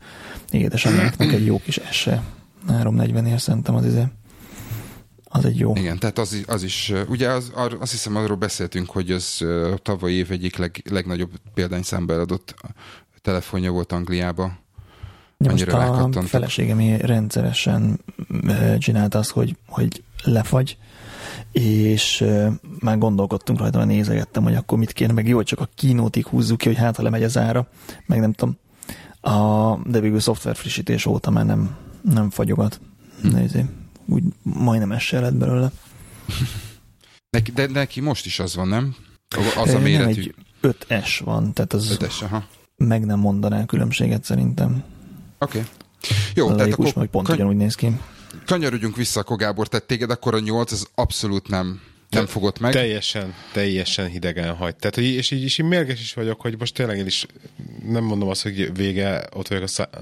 édesanyáknak egy jó kis SE. 340 ér szerintem az izé az egy jó. Igen, tehát az, az is, ugye az, ar, azt hiszem arról beszéltünk, hogy az tavaly év egyik leg, legnagyobb példányszámba eladott telefonja volt Angliába. Ja, most a feleségem rendszeresen csinálta azt, hogy, hogy lefagy, és már gondolkodtunk rajta, mert nézegettem, hogy akkor mit kéne, meg jó, csak a kínótig húzzuk ki, hogy hát ha lemegy az ára, meg nem tudom. A, de végül szoftver frissítés óta már nem, nem fagyogat. Hm. Nézzé úgy majdnem esse lett belőle. neki, de neki most is az van, nem? Az a méretű. Nem, egy 5S van, tehát az 5S, aha. meg nem mondaná különbséget szerintem. Oké. Okay. Jó, a tehát akkor... Hogy pont kany- ugyanúgy néz ki. Kanyarodjunk vissza, Kogábor, tehát téged akkor a 8 az abszolút nem nem fogott meg. Teljesen, teljesen hidegen hagy. Tehát, hogy, és így is így mérges is vagyok, hogy most tényleg én is nem mondom azt, hogy vége, ott vagyok a, szá-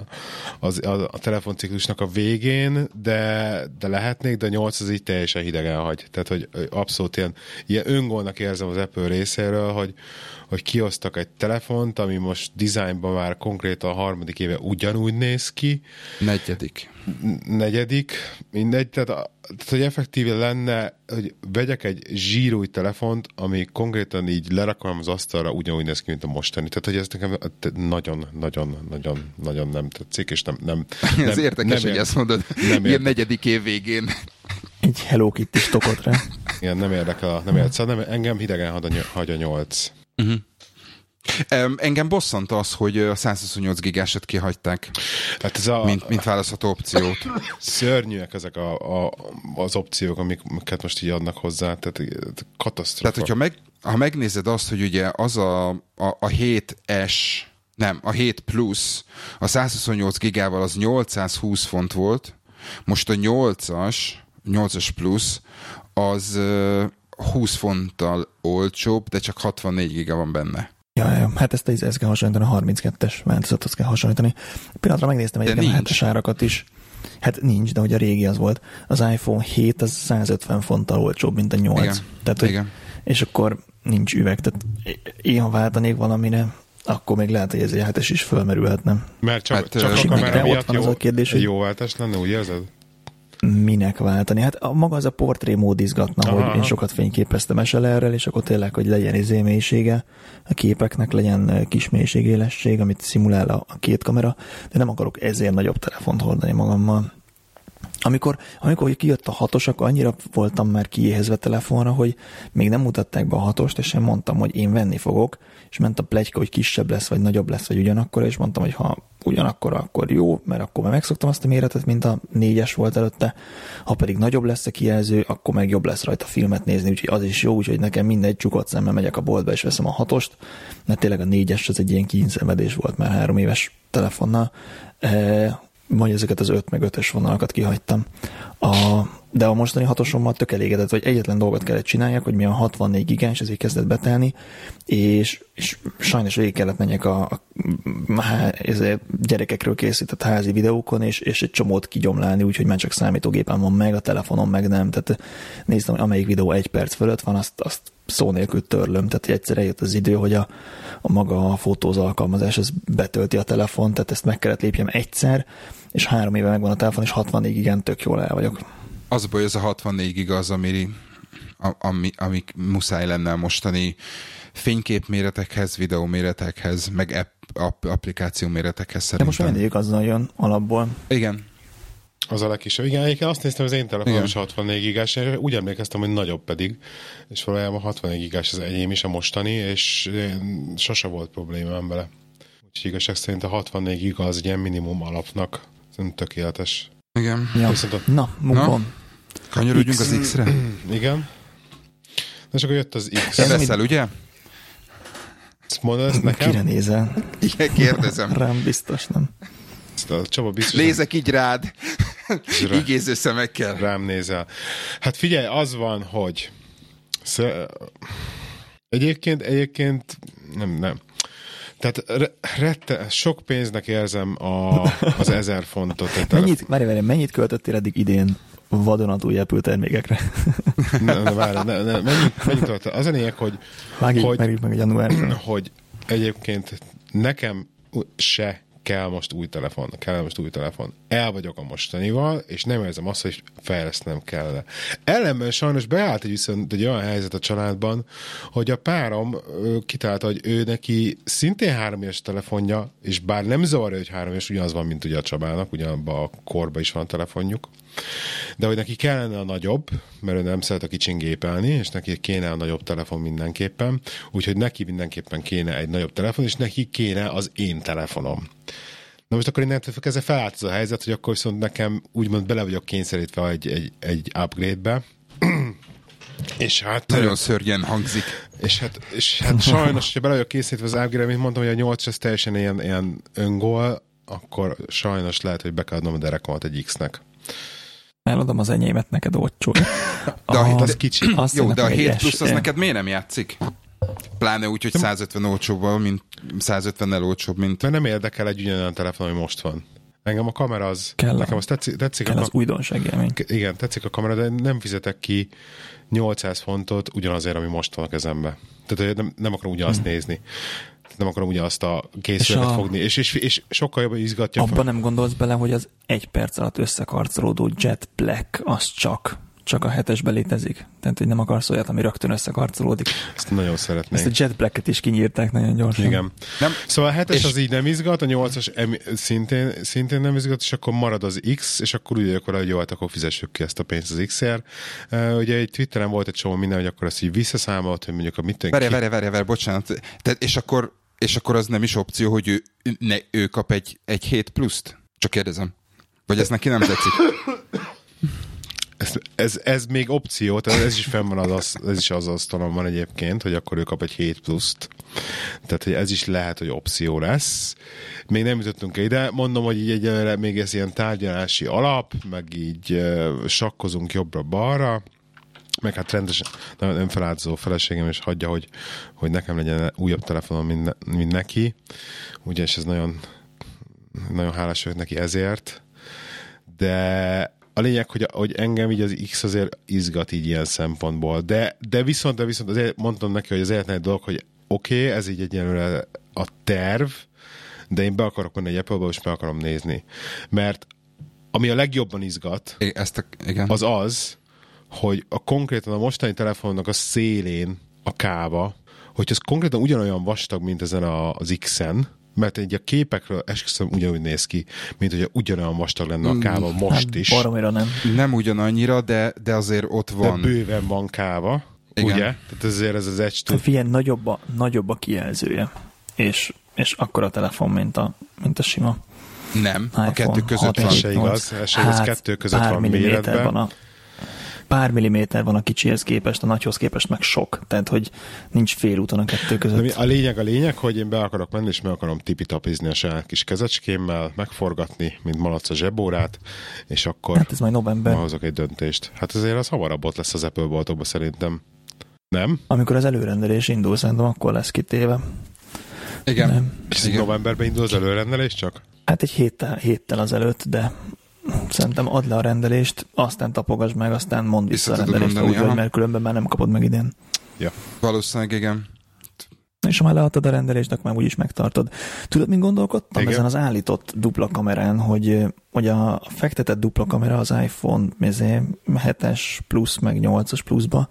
az, a, a telefonciklusnak a végén, de, de lehetnék, de 8 az így teljesen hidegen hagy. Tehát, hogy abszolút ilyen, ilyen öngolnak érzem az Apple részéről, hogy, hogy kiosztak egy telefont, ami most dizájnban már konkrétan a harmadik éve ugyanúgy néz ki. Negyedik. Negyedik, mindegy, tehát, tehát hogy effektíve lenne, hogy vegyek egy zsírúj telefont, ami konkrétan így lerakom az asztalra, ugyanúgy néz ki, mint a mostani. Tehát, hogy ez nekem nagyon, nagyon, nagyon, nagyon nem tetszik, és nem... nem, nem ez érdekes, nem hogy ezt mondod, nem ilyen negyedik év végén. Egy Hello Kitty stokot rá. Igen, nem érdekel, nem érdekel, szóval nem, engem hidegen hagy a nyolc. Uh-huh. Engem bosszant az, hogy a 128 gigásat kihagyták, hát ez a, mint, mint választható opciót. Szörnyűek ezek a, a, az opciók, amiket most így adnak hozzá, tehát katasztrófa. Tehát, hogyha meg, ha megnézed azt, hogy ugye az a, a, a 7S, nem, a 7 Plus, a 128 gigával az 820 font volt, most a 8-as, 8-as Plus, az 20 fonttal olcsóbb, de csak 64 giga van benne. Ja, ja, hát ezt, ezt kell hasonlítani, a 32-es változatot kell hasonlítani. Pillanatra megnéztem egy a 7 árakat is. Hát nincs, de hogy a régi az volt. Az iPhone 7 az 150 fonttal olcsóbb, mint a 8. Igen. Tehát, hogy, Igen. És akkor nincs üveg. Tehát én, ha váltanék valamire, akkor még lehet, hogy ez egy 7 is fölmerülhetne. Mert csak, hát, csak a kamera miatt jó, az a kérdés, hogy jó váltás lenne, úgy érzed? Minek váltani. Hát a, maga az a portré mód izgatna, Aha. hogy én sokat fényképeztem SLR-rel, és akkor tényleg, hogy legyen izé mélysége a képeknek, legyen kis mélységélesség, amit szimulál a, a két kamera, de nem akarok ezért nagyobb telefont hordani magammal. Amikor, amikor kijött a hatos, akkor annyira voltam már kiéhezve telefonra, hogy még nem mutatták be a hatost, és én mondtam, hogy én venni fogok, és ment a plegyka, hogy kisebb lesz, vagy nagyobb lesz, vagy ugyanakkor, és mondtam, hogy ha ugyanakkor, akkor jó, mert akkor már megszoktam azt a méretet, mint a négyes volt előtte, ha pedig nagyobb lesz a kijelző, akkor meg jobb lesz rajta filmet nézni, úgyhogy az is jó, úgyhogy nekem mindegy csukott szemmel megyek a boltba, és veszem a hatost, mert tényleg a négyes az egy ilyen kínszenvedés volt már három éves telefonnal, e, vagy ezeket az 5 meg 5-ös vonalakat kihagytam. A, de a mostani hatosommal tök elégedett, hogy egyetlen dolgot kellett csináljak, hogy mi a 64 gigáns, ezért kezdett betelni, és, és sajnos végig kellett menjek a, a, a gyerekekről készített házi videókon, és, és egy csomót kigyomlálni, úgyhogy már csak számítógépen van meg, a telefonon meg nem. Tehát néztem, hogy amelyik videó egy perc fölött van, azt, azt szó nélkül törlöm. Tehát egyszer eljött az idő, hogy a, a maga a fotóz alkalmazás az betölti a telefon, tehát ezt meg kellett lépjem egyszer, és három éve megvan a telefon, és 64 igen tök jól el vagyok. Az a baj, ez a 64 giga az, ami, ami, ami muszáj lenne a mostani fényképméretekhez, videóméretekhez, meg app, app, applikáció méretekhez szerintem. De most mindig azzal jön alapból. Igen. Az a legkisebb. Igen, igen, azt néztem, az én telefonom is 64 gigás, és úgy emlékeztem, hogy nagyobb pedig, és valójában 64 gigás az enyém is a mostani, és sose volt problémám vele. Úgyhogy igazság szerint a 64 giga az egy ilyen minimum alapnak tökéletes. Igen. Ja. Viszont a... Na, munkon. Kanyarodjunk az X-re. Igen. Na, és akkor jött az X. Te veszel, ugye? Ezt mondod ezt nekem? Kire nézel? Igen, kérdezem. Rám biztos nem. Csaba biztos Nézek így rád. Igéző szemekkel. Rám nézel. Hát figyelj, az van, hogy sz... egyébként, egyébként nem, nem. Tehát rette, sok pénznek érzem a, az ezer fontot. mennyit, várj, várj, mennyit költöttél eddig idén vadonatúj Apple termékekre? ne, ne, várj, ne, ne, mennyit, mennyit költöttél? Az a lényeg, hogy, Vágjuk, hogy, meg a január. hogy egyébként nekem se kell most új telefon, kell most új telefon. El vagyok a mostanival, és nem érzem azt, hogy fejlesztenem kell. Ellenben sajnos beállt egy viszont egy olyan helyzet a családban, hogy a párom kitalálta, hogy ő neki szintén három éves telefonja, és bár nem zavarja, hogy három éves, ugyanaz van, mint ugye a Csabának, ugyanabban a korban is van a telefonjuk, de hogy neki kellene a nagyobb, mert ő nem szeret a kicsin gépelni, és neki kéne a nagyobb telefon mindenképpen, úgyhogy neki mindenképpen kéne egy nagyobb telefon, és neki kéne az én telefonom. Na most akkor innentől kezdve felállt az a helyzet, hogy akkor viszont nekem úgymond bele vagyok kényszerítve egy, egy, egy upgrade-be, és hát... Nagyon szörnyen hangzik. És hát, és hát sajnos, hogyha bele vagyok készítve az upgrade mint mondtam, hogy a 8 az teljesen ilyen, ilyen öngól, akkor sajnos lehet, hogy be kell adnom a derekomat egy X-nek. Eladom az enyémet neked olcsó. De a, a, az kicsi. Jó, de a 7 plusz az neked miért nem játszik? Pláne úgy, hogy 150 olcsóbb, mint 150 el olcsóbb, mint... Mert nem érdekel egy ugyanolyan telefon, ami most van. Engem a kamera az... Kell, nekem az tetszik, tetszik kell a, az újdonság élmény. Igen, tetszik a kamera, de nem fizetek ki 800 fontot ugyanazért, ami most van a kezembe. Tehát nem, nem akarom ugyanazt hmm. nézni nem akarom ugyanazt a készületet a... fogni, és, és, és sokkal jobban izgatja. Abban fel. nem gondolsz bele, hogy az egy perc alatt összekarcolódó Jet Black az csak csak a hetesbe létezik. Tehát, hogy nem akarsz olyat, ami rögtön összekarcolódik. Ezt nagyon szeretném. Ezt a Jet Black-et is kinyírták nagyon gyorsan. Igen. Nem. Szóval a hetes és... az így nem izgat, a nyolcas szintén, szintén nem izgat, és akkor marad az X, és akkor úgy akkor, hogy jó, hát akkor fizessük ki ezt a pénzt az X-ért. Uh, ugye egy Twitteren volt egy csomó minden, hogy akkor ezt így visszaszámolt, hogy mondjuk a mit Várj, várj, várj, várj, bocsánat. Tehát, és akkor és akkor az nem is opció, hogy ő, ne, ő kap egy, egy 7 pluszt? Csak kérdezem. Vagy ez neki nem tetszik? Ez, ez, még opció, tehát ez is fenn van az, az, ez is az asztalon van egyébként, hogy akkor ő kap egy 7 pluszt. Tehát, hogy ez is lehet, hogy opció lesz. Még nem jutottunk ide. Mondom, hogy így egyelőre még ez ilyen tárgyalási alap, meg így uh, sakkozunk jobbra-balra meg hát rendesen nagyon önfeláldozó feleségem, és hagyja, hogy, hogy nekem legyen újabb telefonom, mint, mint neki. Ugye, és ez nagyon, nagyon hálás vagyok neki ezért. De a lényeg, hogy, hogy engem így az X azért izgat így ilyen szempontból. De, de viszont, de viszont azért mondtam neki, hogy az egyetlen egy dolog, hogy oké, okay, ez így egyenlőre a terv, de én be akarok menni egy Apple-ba, és meg akarom nézni. Mert ami a legjobban izgat, Ezt a, igen. az az, hogy a konkrétan a mostani telefonnak a szélén a káva, hogy ez konkrétan ugyanolyan vastag, mint ezen a, az X-en, mert egy a képekről esküszöm ugyanúgy néz ki, mint hogy ugyanolyan vastag lenne a káva most hát, is. Baromira nem. Nem ugyanannyira, de, de azért ott De van. bőven van káva, Igen. ugye? Tehát ezért ez az egy Hát figyelj, nagyobb a, nagyobb a kijelzője, és, és akkor a telefon, mint a, mint a sima Nem, a iPhone kettő között 6, van. Se igaz, ez se igaz, kettő között van milliméter méretben. Van a, pár milliméter van a kicsihez képest, a nagyhoz képest meg sok. Tehát, hogy nincs félúton a kettő De mi- között. a lényeg a lényeg, hogy én be akarok menni, és meg akarom tipitapizni a saját kis kezecskémmel, megforgatni, mint malac a zsebórát, és akkor Hát ez majd november. hozok egy döntést. Hát azért az hamarabb ott lesz az Apple boltokban szerintem. Nem? Amikor az előrendelés indul, szerintem akkor lesz kitéve. Igen. Nem. És Igen. novemberben indul az előrendelés csak? Hát egy héttel, héttel azelőtt, de szerintem add le a rendelést, aztán tapogasd meg, aztán mondd vissza, Vissza a rendelést, mondani, úgy, aha. mert különben már nem kapod meg idén. Valószínűleg igen. És ha már leadtad a rendelést, akkor már úgyis megtartod. Tudod, mint gondolkodtam Igen. ezen az állított dupla kamerán, hogy, hogy a fektetett dupla kamera az iPhone izé, 7-es plusz, meg 8-as pluszba,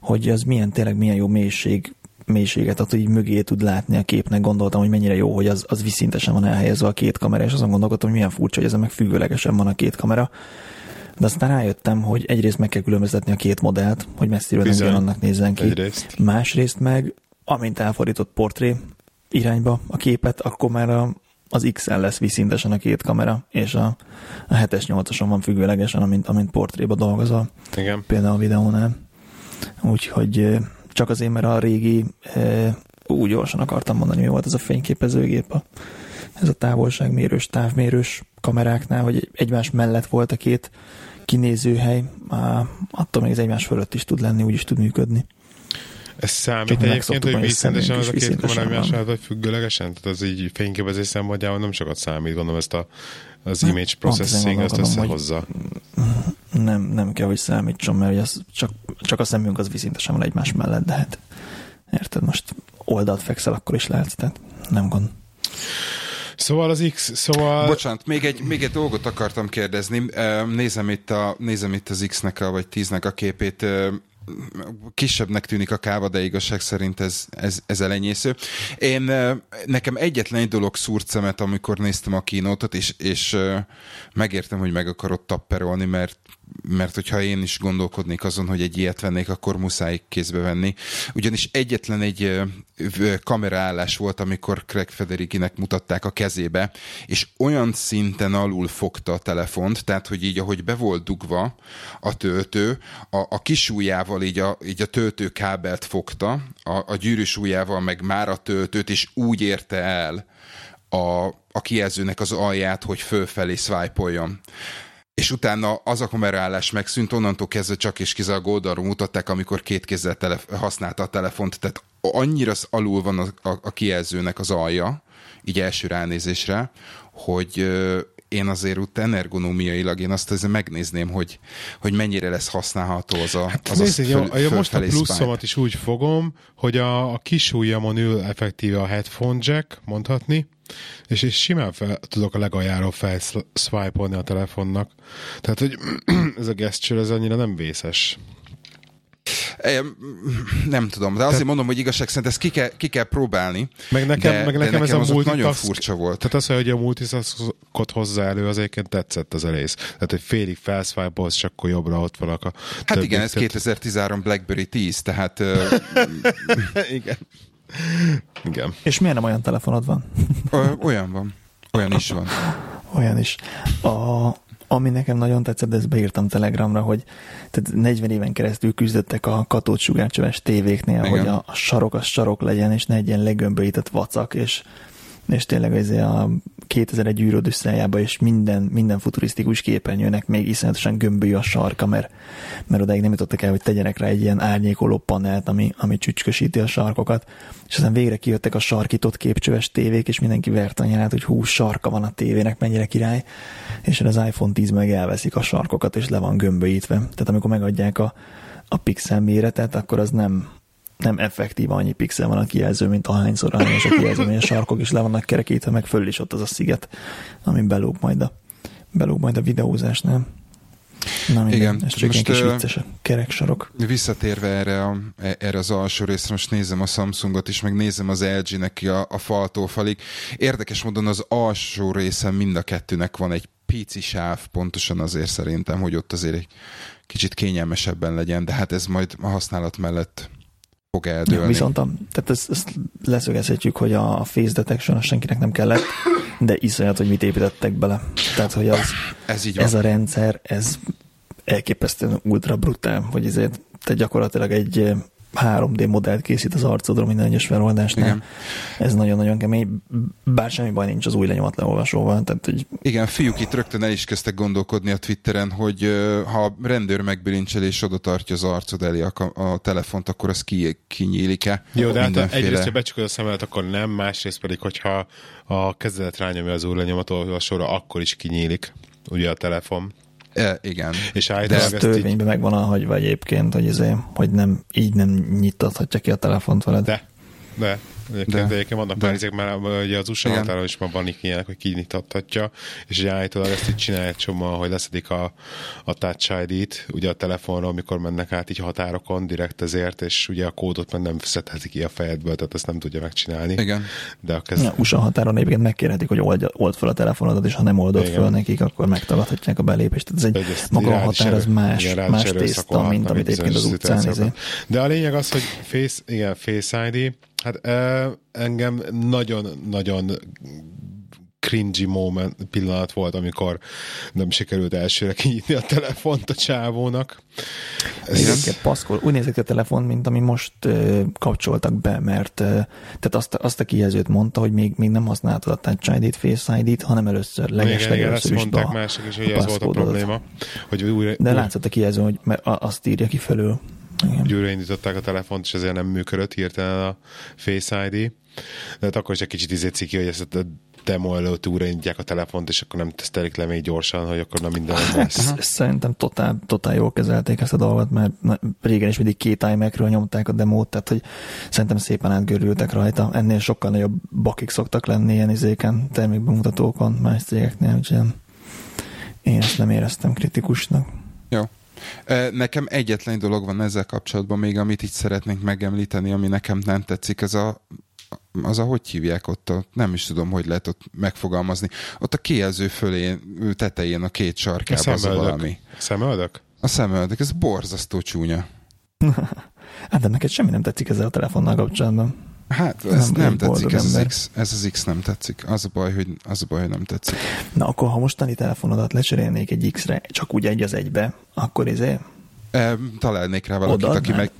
hogy az milyen, tényleg milyen jó mélység, mélységet hogy így mögé tud látni a képnek. Gondoltam, hogy mennyire jó, hogy az, az viszintesen van elhelyezve a két kamera, és azon gondolkodtam, hogy milyen furcsa, hogy ezen meg függőlegesen van a két kamera. De aztán rájöttem, hogy egyrészt meg kell különböztetni a két modellt, hogy messziről nem Bizony. ugyanannak nézzen ki. Egyrészt. Másrészt meg, amint elfordított portré irányba a képet, akkor már a, az XL lesz viszintesen a két kamera, és a, a 7-es, 8-ason van függőlegesen, amint, amint portréba dolgozol, Igen. például a videónál. Úgyhogy csak azért, mert a régi, úgy gyorsan akartam mondani, mi volt ez a fényképezőgép, a, ez a távolságmérős, távmérős kameráknál, hogy egymás mellett volt a két kinézőhely, á, attól még ez egymás fölött is tud lenni, úgy is tud működni. Ez számít Csak egyébként, hogy vízszintesen az a két kamera egymás vagy függőlegesen? Tehát az így fényképezés szempontjából nem sokat számít, gondolom ezt a, az image processing hogy- összehozza. Nem, nem kell, hogy számítson, mert az csak, csak a szemünk az viszintesen van egymás mellett, de hát érted, most oldalt fekszel, akkor is látsz, tehát nem gond. Szóval az X, szóval... Bocsánat, még egy, még egy dolgot akartam kérdezni. Nézem itt, a, nézem itt az X-nek a, vagy 10-nek a képét. Kisebbnek tűnik a káva, de igazság szerint ez, ez, ez elenyésző. Én, nekem egyetlen egy dolog szúrt szemet, amikor néztem a kínótot, és, és megértem, hogy meg akarod tapperolni, mert mert hogyha én is gondolkodnék azon, hogy egy ilyet vennék, akkor muszáj kézbe venni. Ugyanis egyetlen egy kameraállás volt, amikor Craig Federikinek mutatták a kezébe, és olyan szinten alul fogta a telefont, tehát hogy így, ahogy be volt dugva a töltő, a, a kis ujjával így a, így a töltőkábelt fogta, a, a gyűrűs ujjával meg már a töltőt, és úgy érte el a, a kijelzőnek az alját, hogy fölfelé swipe és utána az a kameraállás megszűnt, onnantól kezdve csak és kizárólag oldalról mutatták, amikor két kézzel tele- használta a telefont, tehát annyira alul van a, a, a kijelzőnek az alja, így első ránézésre, hogy ö, én azért ott ergonómiailag én azt azért megnézném, hogy, hogy mennyire lesz használható az a, Hát az a nézd, föl, föl, most a fölfelé pluszomat swipe. is úgy fogom, hogy a, a kis ujjamon ül effektíve a headphone jack, mondhatni, és, és simán fel, tudok a legaljáról felszwipe-olni a telefonnak. Tehát, hogy ez a gesture, ez annyira nem vészes. Em, Nem tudom, de azért mondom, hogy igazság szerint ezt ki kell, ki kell próbálni. Meg nekem, de, meg nekem de ez a ott nagyon multitask, furcsa volt. Tehát az, hogy a multitaskot hozzá elő, az egyébként tetszett az elész. Tehát, hogy félig felszwipe és akkor jobbra ott vannak a Hát többi- igen, ez tehát- 2013 BlackBerry 10, tehát igen. Igen. És miért nem olyan telefonod van? olyan van. Olyan is van. Olyan is. A, ami nekem nagyon tetszett, de ezt beírtam Telegramra, hogy tehát 40 éven keresztül küzdöttek a katódsugárcsöves tévéknél, Igen. hogy a, a sarok az sarok legyen, és ne egy ilyen legömböített vacak, és, és tényleg azért a 2001 űröd összejába, és minden, minden futurisztikus képernyőnek még iszonyatosan gömbölyű a sarka, mert, mert odáig nem jutottak el, hogy tegyenek rá egy ilyen árnyékoló panelt, ami, ami csücskösíti a sarkokat, és aztán végre kijöttek a sarkított képcsöves tévék, és mindenki vert a nyelát, hogy hú, sarka van a tévének, mennyire király, és az iPhone 10 meg elveszik a sarkokat, és le van gömbölyítve. Tehát amikor megadják a, a pixel méretet, akkor az nem, nem effektív annyi pixel van a kijelző, mint ahányszor arányos a kijelző, mert a sarkok is le vannak kerekítve, meg föl is ott az a sziget, ami belóg majd a, belóg majd a videózásnál. Na mindegy, Igen, ez csak most, kis vicces a kereksarok. Visszatérve erre, a, e- erre az alsó részre, most nézem a Samsungot is, meg nézem az LG-nek a, a faltól falig. Érdekes módon az alsó részen mind a kettőnek van egy pici sáv, pontosan azért szerintem, hogy ott azért egy kicsit kényelmesebben legyen, de hát ez majd a használat mellett fog Ja, eldőlni. viszont a, tehát ezt, ezt leszögezhetjük, hogy a face detection senkinek nem kellett, de iszonyat, hogy mit építettek bele. Tehát, hogy az, ez így van. ez a rendszer, ez elképesztően ultra brutál, hogy ezért te gyakorlatilag egy 3D modellt készít az arcodról minden egyes feloldásnál. Igen. Ez nagyon-nagyon kemény, bár semmi baj nincs az új lenyomat leolvasóval, tehát hogy Igen, fiúk itt rögtön el is kezdtek gondolkodni a Twitteren, hogy ha a rendőr megbilincsel és oda tartja az arcod elé a, a telefont, akkor az ki, kinyílik-e? Jó, de hát egyrészt, ha becsukod a szemelet, akkor nem, másrészt pedig, hogyha a kezedet rányomja az új lenyomatolvasóra, akkor is kinyílik ugye a telefon. E, igen. És ez állítólag ezt így, törvényben meg van hagyva egyébként, hogy, izé, hogy nem, így nem nyitathatja ki a telefont veled. de, de, De- de, egyébként vannak de- már ezek, már ugye az USA határon is már van ilyenek, hogy kinyithatja, és ugye állítólag ezt így csinálják csomóan, hogy leszedik a, a Touch ID-t, ugye a telefonról, amikor mennek át így határokon, direkt ezért, és ugye a kódot már nem szedheti ki a fejedből, tehát ezt nem tudja megcsinálni. Igen. De a kez... Ja, USA határon egyébként megkérhetik, hogy oldja, old fel a telefonodat, és ha nem oldod Igen. föl nekik, akkor megtagadhatják a belépést. Tehát ez egy ezt maga a határ az más, igen, más tészta, mint amit egyébként az utcán izé. De a lényeg az, hogy Face, igen, Face ID, hát engem nagyon-nagyon cringy moment, pillanat volt, amikor nem sikerült elsőre kinyitni a telefont a csávónak. Ez, paszkol. Úgy nézett a telefon, mint ami most ö, kapcsoltak be, mert ö, tehát azt, azt a kijelzőt mondta, hogy még, még nem használtad a Touch ID-t, Face ID-t, hanem először, leges igen, igen, is mondták mások is, hogy ez volt a probléma, hogy újra, De újra, látszott a kijelző, hogy mert azt írja ki fölül. Igen. újra indították a telefont, és ezért nem működött hirtelen a Face ID. De hát akkor is egy kicsit izé ciki, hogy ezt a demo előtt újraindítják a telefont, és akkor nem tesztelik le még gyorsan, hogy akkor na minden Hát lesz. szerintem totál, totál jól kezelték ezt a dolgot, mert régen is mindig két iMac-ről nyomták a demót, tehát hogy szerintem szépen átgörültek rajta. Ennél sokkal nagyobb bakik szoktak lenni ilyen izéken, termékbemutatókon, más cégeknél, úgyhogy én ezt nem éreztem kritikusnak. Jó. Nekem egyetlen dolog van ezzel kapcsolatban még, amit itt szeretnénk megemlíteni, ami nekem nem tetszik, ez a az a hogy hívják ott, a, nem is tudom, hogy lehet ott megfogalmazni. Ott a kijelző fölé, tetején a két A sarkában az a valami. Szemöldök? A szemöldök, ez borzasztó csúnya. Hát de neked semmi nem tetszik ezzel a telefonnal kapcsolatban. Hát ez Nem, nem, tetszik, ez az. X, ez az X nem tetszik. Az a baj, hogy, az a baj, hogy nem tetszik. Na akkor, ha mostani telefonodat lecserélnék egy X-re, csak úgy egy az egybe, akkor izé, E, találnék rá valakit, Odaadnád? aki meg...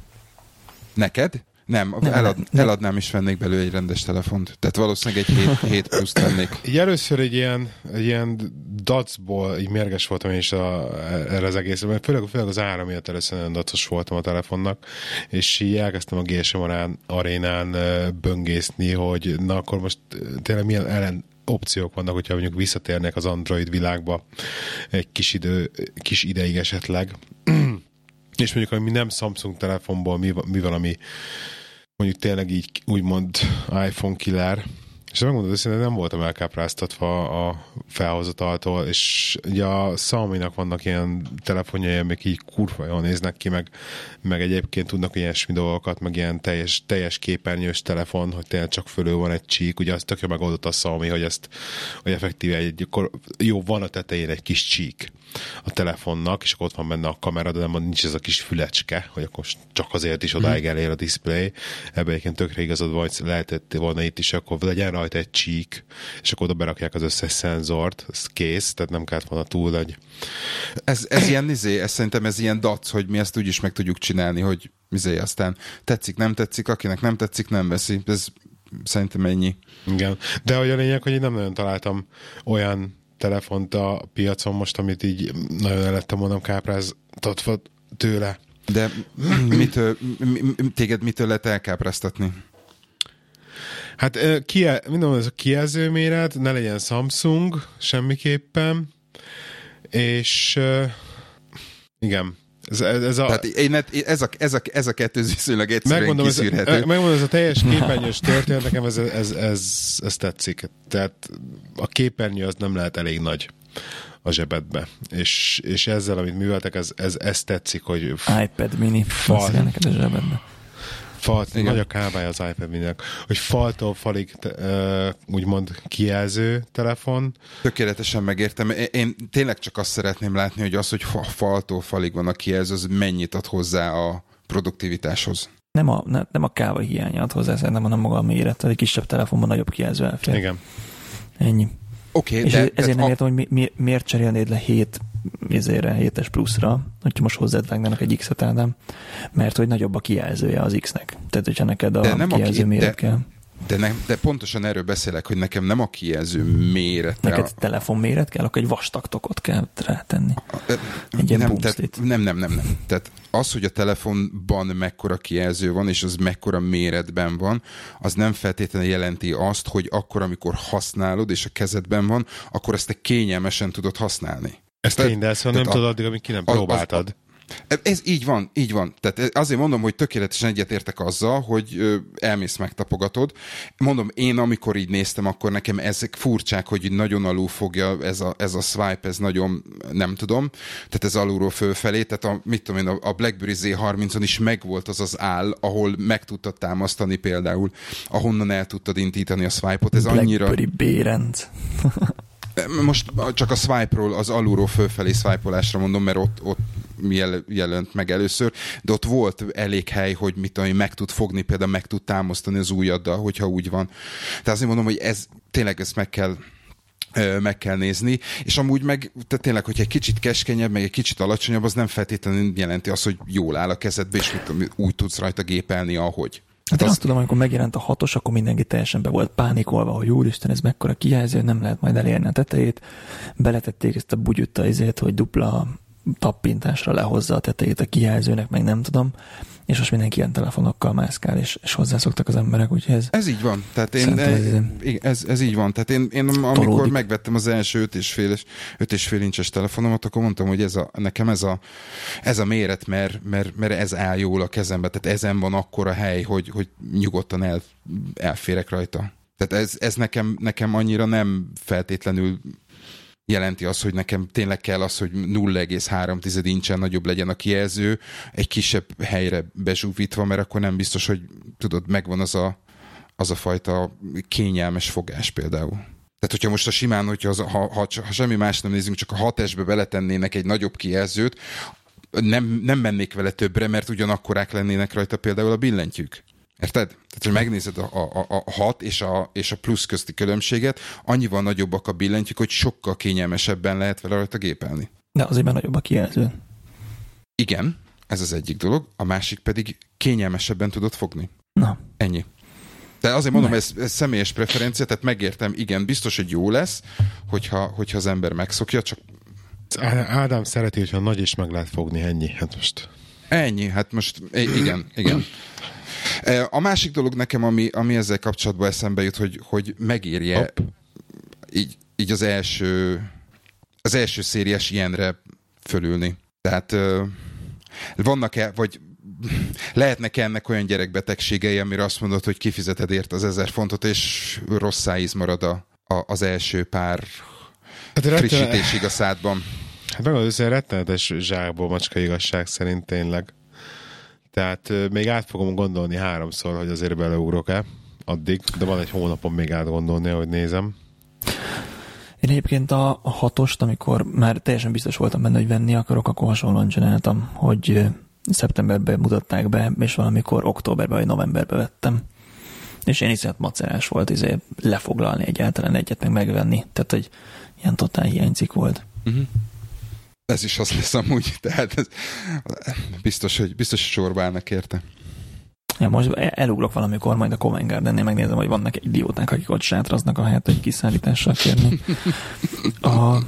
Neked? Nem, Nem, elad, nem, eladnám és vennék belőle egy rendes telefont. Tehát valószínűleg egy 7, 7 pluszt vennék. Így először egy ilyen, egy ilyen dacból így mérges voltam én is a, erre az egészre, mert főleg, főleg az ára miatt először nagyon dacos voltam a telefonnak, és így elkezdtem a GSM arénán böngészni, hogy na akkor most tényleg milyen ellen opciók vannak, hogyha mondjuk visszatérnek az Android világba egy kis, idő, kis ideig esetleg. és mondjuk, ami nem Samsung telefonból, mi, mi valami mondjuk tényleg így úgymond iPhone killer, és megmondod őszintén, nem voltam elkápráztatva a felhozataltól, és ugye a Xiaomi-nak vannak ilyen telefonjai, amik így kurva jól néznek ki, meg, meg egyébként tudnak ilyesmi dolgokat, meg ilyen teljes, teljes képernyős telefon, hogy tényleg csak fölül van egy csík, ugye azt tök megoldott a Xiaomi, hogy ezt, hogy effektíve egy, akkor jó, van a tetején egy kis csík a telefonnak, és akkor ott van benne a kamera, de nem nincs ez a kis fülecske, hogy akkor csak azért is odáig elér a display. Ebben egyébként tökre igazad van, hogy lehetett volna itt is, akkor legyen rajta egy csík, és akkor oda berakják az összes szenzort, ez kész, tehát nem kellett volna túl nagy. Ez, ez ilyen, izé, ez szerintem ez ilyen dac, hogy mi ezt úgy is meg tudjuk csinálni, hogy izé, aztán tetszik, nem tetszik, akinek nem tetszik, nem veszi. Ez szerintem ennyi. Igen. De hogy a lényeg, hogy én nem nagyon találtam olyan telefont a piacon most, amit így nagyon el lettem volna kápráztatva tőle. De mitől, mi, mi, téged mitől lehet elkápráztatni? Hát kie, minden ez a kijelző méret, ne legyen Samsung semmiképpen, és igen, ez, ez, a... Tehát én, ez, a, ez, a, ez a kettő viszonylag egyszerűen Megmondom ez, kiszűrhető. megmondom, ez a teljes képernyős történet, nekem ez, ez, ez, ez tetszik. Tehát a képernyő az nem lehet elég nagy a zsebedbe. És, és ezzel, amit műveltek, ez, ez, ez tetszik, hogy iPad mini, fal. neked a zsebedbe. Fal, Igen. nagy a kávája az iPad mininek, hogy faltól falig te, úgymond kijelző telefon, Tökéletesen megértem. Én- Én tényleg csak azt szeretném látni, hogy az, hogy fa, faltól falig van a kijelző, az mennyit ad hozzá a produktivitáshoz. Nem a, ne, nem a káva hiánya ad hozzá, szerintem, hanem maga a méret. Egy kisebb telefonban nagyobb kijelző elfér. igen. Ennyi. Oké, És de, ezért tehát nem a- értem, hogy mi, mi, miért cserélnéd le 7 ezére, 7-es pluszra, hogyha most hozzád vágnának egy X-et, Ádám, mert hogy nagyobb a kijelzője az X-nek. Tehát, hogyha neked a De nem a kijelző ki- méret de- kell. de, nem, de pontosan erről beszélek, hogy nekem nem a kijelző mérete. Neked a- telefonméret kell, akkor egy vastag tokot kell rátenni. Egy ilyen nem, tehát, nem, nem, nem, nem. Tehát az, hogy a telefonban mekkora kijelző van, és az mekkora méretben van, az nem feltétlenül jelenti azt, hogy akkor, amikor használod, és a kezedben van, akkor ezt te kényelmesen tudod használni. Ez Tehát- tény, de ezt nem tudod addig, amíg ki nem az- próbáltad. Ez így van, így van. Tehát azért mondom, hogy tökéletesen egyetértek azzal, hogy elmész megtapogatod. Mondom, én amikor így néztem, akkor nekem ezek furcsák, hogy így nagyon alul fogja ez a, ez a swipe, ez nagyon, nem tudom, tehát ez alulról fölfelé, tehát a, mit tudom én, a BlackBerry Z30-on is megvolt az az áll, ahol meg tudtad támasztani például, ahonnan el tudtad indítani a swipe-ot. Ez annyira... Blackberry. Most csak a swipe-ról, az alulról fölfelé swipe-olásra mondom, mert ott, ott jel- jelent meg először, de ott volt elég hely, hogy mit én, meg tud fogni, például meg tud támasztani az ujjaddal, hogyha úgy van. Tehát azért mondom, hogy ez tényleg ezt meg kell meg kell nézni, és amúgy meg tehát tényleg, hogyha egy kicsit keskenyebb, meg egy kicsit alacsonyabb, az nem feltétlenül jelenti azt, hogy jól áll a kezedbe, és úgy tudsz rajta gépelni, ahogy. Hát azt- azt tudom, amikor megjelent a hatos, akkor mindenki teljesen be volt pánikolva, hogy úristen, ez mekkora kijelző, nem lehet majd elérni a tetejét. Beletették ezt a bugyutta izét, hogy dupla tappintásra lehozza a tetejét a kijelzőnek, meg nem tudom. És most mindenki ilyen telefonokkal mászkál, és, és hozzászoktak az emberek, úgyhogy ez Ez így van. Tehát én, ez- ez, ez így van. Tehát én, én amikor Tolódik. megvettem az első 5 és fél, öt és fél incses telefonomat, akkor mondtam, hogy ez a, nekem ez a, ez a méret, mert, mert, mert ez áll jól a kezembe. Tehát ezen van akkora hely, hogy, hogy nyugodtan el, elférek rajta. Tehát ez, ez nekem, nekem annyira nem feltétlenül jelenti azt, hogy nekem tényleg kell az, hogy 0,3 incsen nagyobb legyen a kijelző, egy kisebb helyre bezsúvítva, mert akkor nem biztos, hogy tudod, megvan az a, az a fajta kényelmes fogás például. Tehát, hogyha most a simán, hogyha az, ha, ha, ha semmi más nem nézünk, csak a 6 beletennének egy nagyobb kijelzőt, nem, nem mennék vele többre, mert ugyanakkorák lennének rajta például a billentyűk. Érted? Tehát, hogy megnézed a, a, a 6 és a, és a plusz közti különbséget, annyival nagyobbak a billentyűk, hogy sokkal kényelmesebben lehet vele rajta gépelni. de azért már nagyobb a kijelző. Igen, ez az egyik dolog, a másik pedig kényelmesebben tudod fogni. Na, Ennyi. De azért mondom, ez, ez személyes preferencia, tehát megértem, igen, biztos, hogy jó lesz, hogyha, hogyha az ember megszokja, csak Ádám szereti, hogyha nagy is meg lehet fogni, ennyi. Hát most ennyi, hát most igen, igen. A másik dolog nekem, ami, ami ezzel kapcsolatban eszembe jut, hogy, hogy megérje Hopp. így, így az első az első szériás ilyenre fölülni. Tehát vannak-e, vagy lehetnek ennek olyan gyerekbetegségei, amire azt mondod, hogy kifizeted érte az ezer fontot, és rossz szájíz marad a, a, az első pár hát frissítésig a szádban. hát meg az rettenetes zsákból macska igazság szerint tényleg. Tehát még át fogom gondolni háromszor, hogy azért beleugrok-e addig, de van egy hónapon még átgondolni, hogy nézem. Én egyébként a, hatost, amikor már teljesen biztos voltam benne, hogy venni akarok, akkor hasonlóan csináltam, hogy szeptemberben mutatták be, és valamikor októberben vagy novemberben vettem. És én iszonyat macerás volt izé, lefoglalni egyáltalán egyet, meg megvenni. Tehát, hogy ilyen totál hiányzik volt. Uh-huh. Ez is az lesz amúgy, tehát ez, biztos, hogy, biztos, hogy sorba állnak érte. Ja, most elugrok valamikor, majd a Covent Gardennél megnézem, hogy vannak idióták, akik ott sátraznak a helyet, hogy kiszállítással kérni. A...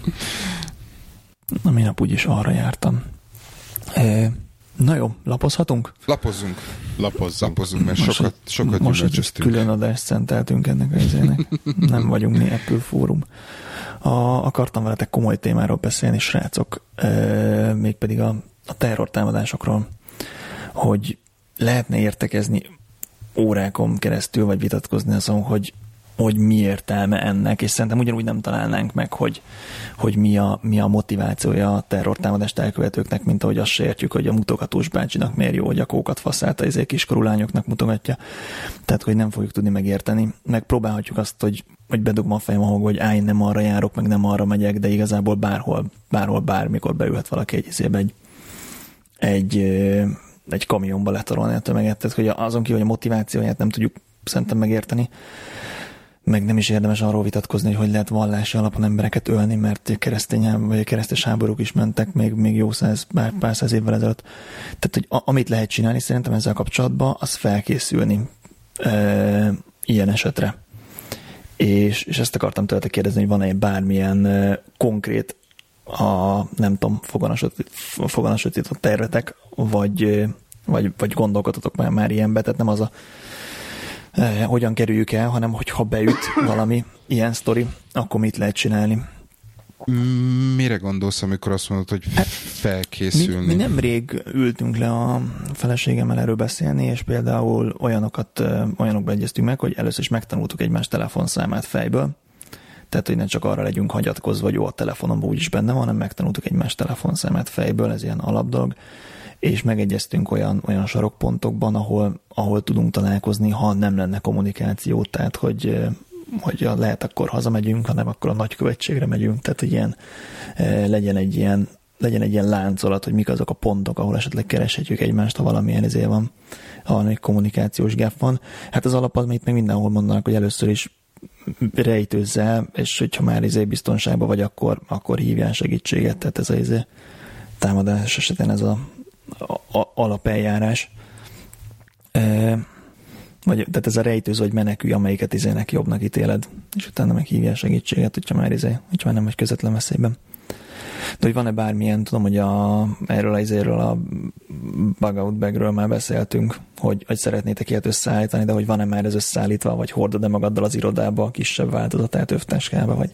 Na, minap úgyis arra jártam. E, na jó, lapozhatunk? Lapozzunk, Lapozzunk. lapozzunk, mert Most sokat, sokat Most egy gyümölcsöztünk. külön adást szenteltünk ennek a izének. Nem vagyunk mi Apple fórum. A, akartam veletek komoly témáról beszélni, srácok, e, mégpedig a, a terrortámadásokról, hogy lehetne értekezni órákon keresztül, vagy vitatkozni azon, hogy hogy mi értelme ennek, és szerintem ugyanúgy nem találnánk meg, hogy, hogy mi, a, mi a motivációja a terrortámadást elkövetőknek, mint ahogy azt értjük, hogy a mutogatós bácsinak miért jó, hogy a kókat faszálta, ezért kiskorú lányoknak mutogatja. Tehát, hogy nem fogjuk tudni megérteni. Megpróbálhatjuk azt, hogy, hogy bedugom a fejem ahol, hogy áj, nem arra járok, meg nem arra megyek, de igazából bárhol, bárhol, bármikor beülhet valaki egy izébe egy, egy, egy kamionba letarolni a tömeget. Tehát, hogy azon kívül, hogy a motivációját nem tudjuk szerintem megérteni, meg nem is érdemes arról vitatkozni, hogy hogy lehet vallási alapon embereket ölni, mert keresztény vagy keresztes háborúk is mentek még, még jó száz, pár, pár száz évvel ezelőtt. Tehát, hogy a, amit lehet csinálni szerintem ezzel kapcsolatban, az felkészülni e, ilyen esetre. És, és ezt akartam tőletek kérdezni, hogy van-e bármilyen e, konkrét a, nem tudom, foganasított tervetek, vagy, vagy, vagy gondolkodhatok már, már ilyenbe, tehát nem az a eh, hogyan kerüljük el, hanem hogy ha beüt valami ilyen sztori, akkor mit lehet csinálni. Mire gondolsz, amikor azt mondod, hogy hát, felkészülni? Mi, mi nemrég ültünk le a feleségemmel erről beszélni, és például olyanokat, olyanokba egyeztünk meg, hogy először is megtanultuk egymás telefonszámát fejből, tehát, hogy ne csak arra legyünk hagyatkozva, hogy jó, a telefonomban úgyis benne van, hanem megtanultuk egymás telefonszámát fejből, ez ilyen alapdolog és megegyeztünk olyan, olyan sarokpontokban, ahol, ahol tudunk találkozni, ha nem lenne kommunikáció, tehát hogy, hogy lehet akkor hazamegyünk, hanem akkor a nagykövetségre megyünk, tehát hogy ilyen, legyen egy ilyen legyen egy ilyen láncolat, hogy mik azok a pontok, ahol esetleg kereshetjük egymást, ha valamilyen izé van, ha egy kommunikációs gap van. Hát az alap az, amit még mindenhol mondanak, hogy először is rejtőzzel, és hogyha már izé biztonságban vagy, akkor, akkor hívjál segítséget, tehát ez az izé támadás esetén ez a a, alapeljárás. Vagy, tehát ez a rejtőző, hogy menekülj, amelyiket izének jobbnak ítéled, és utána meghívja segítséget, hogyha már, izé, hogyha már nem vagy közvetlen veszélyben. De hogy van-e bármilyen, tudom, hogy a, erről a izéről a bug out bagről már beszéltünk, hogy, hogy szeretnétek ilyet összeállítani, de hogy van-e már ez összeállítva, vagy hordod-e magaddal az irodába a kisebb változatát övtáskába, vagy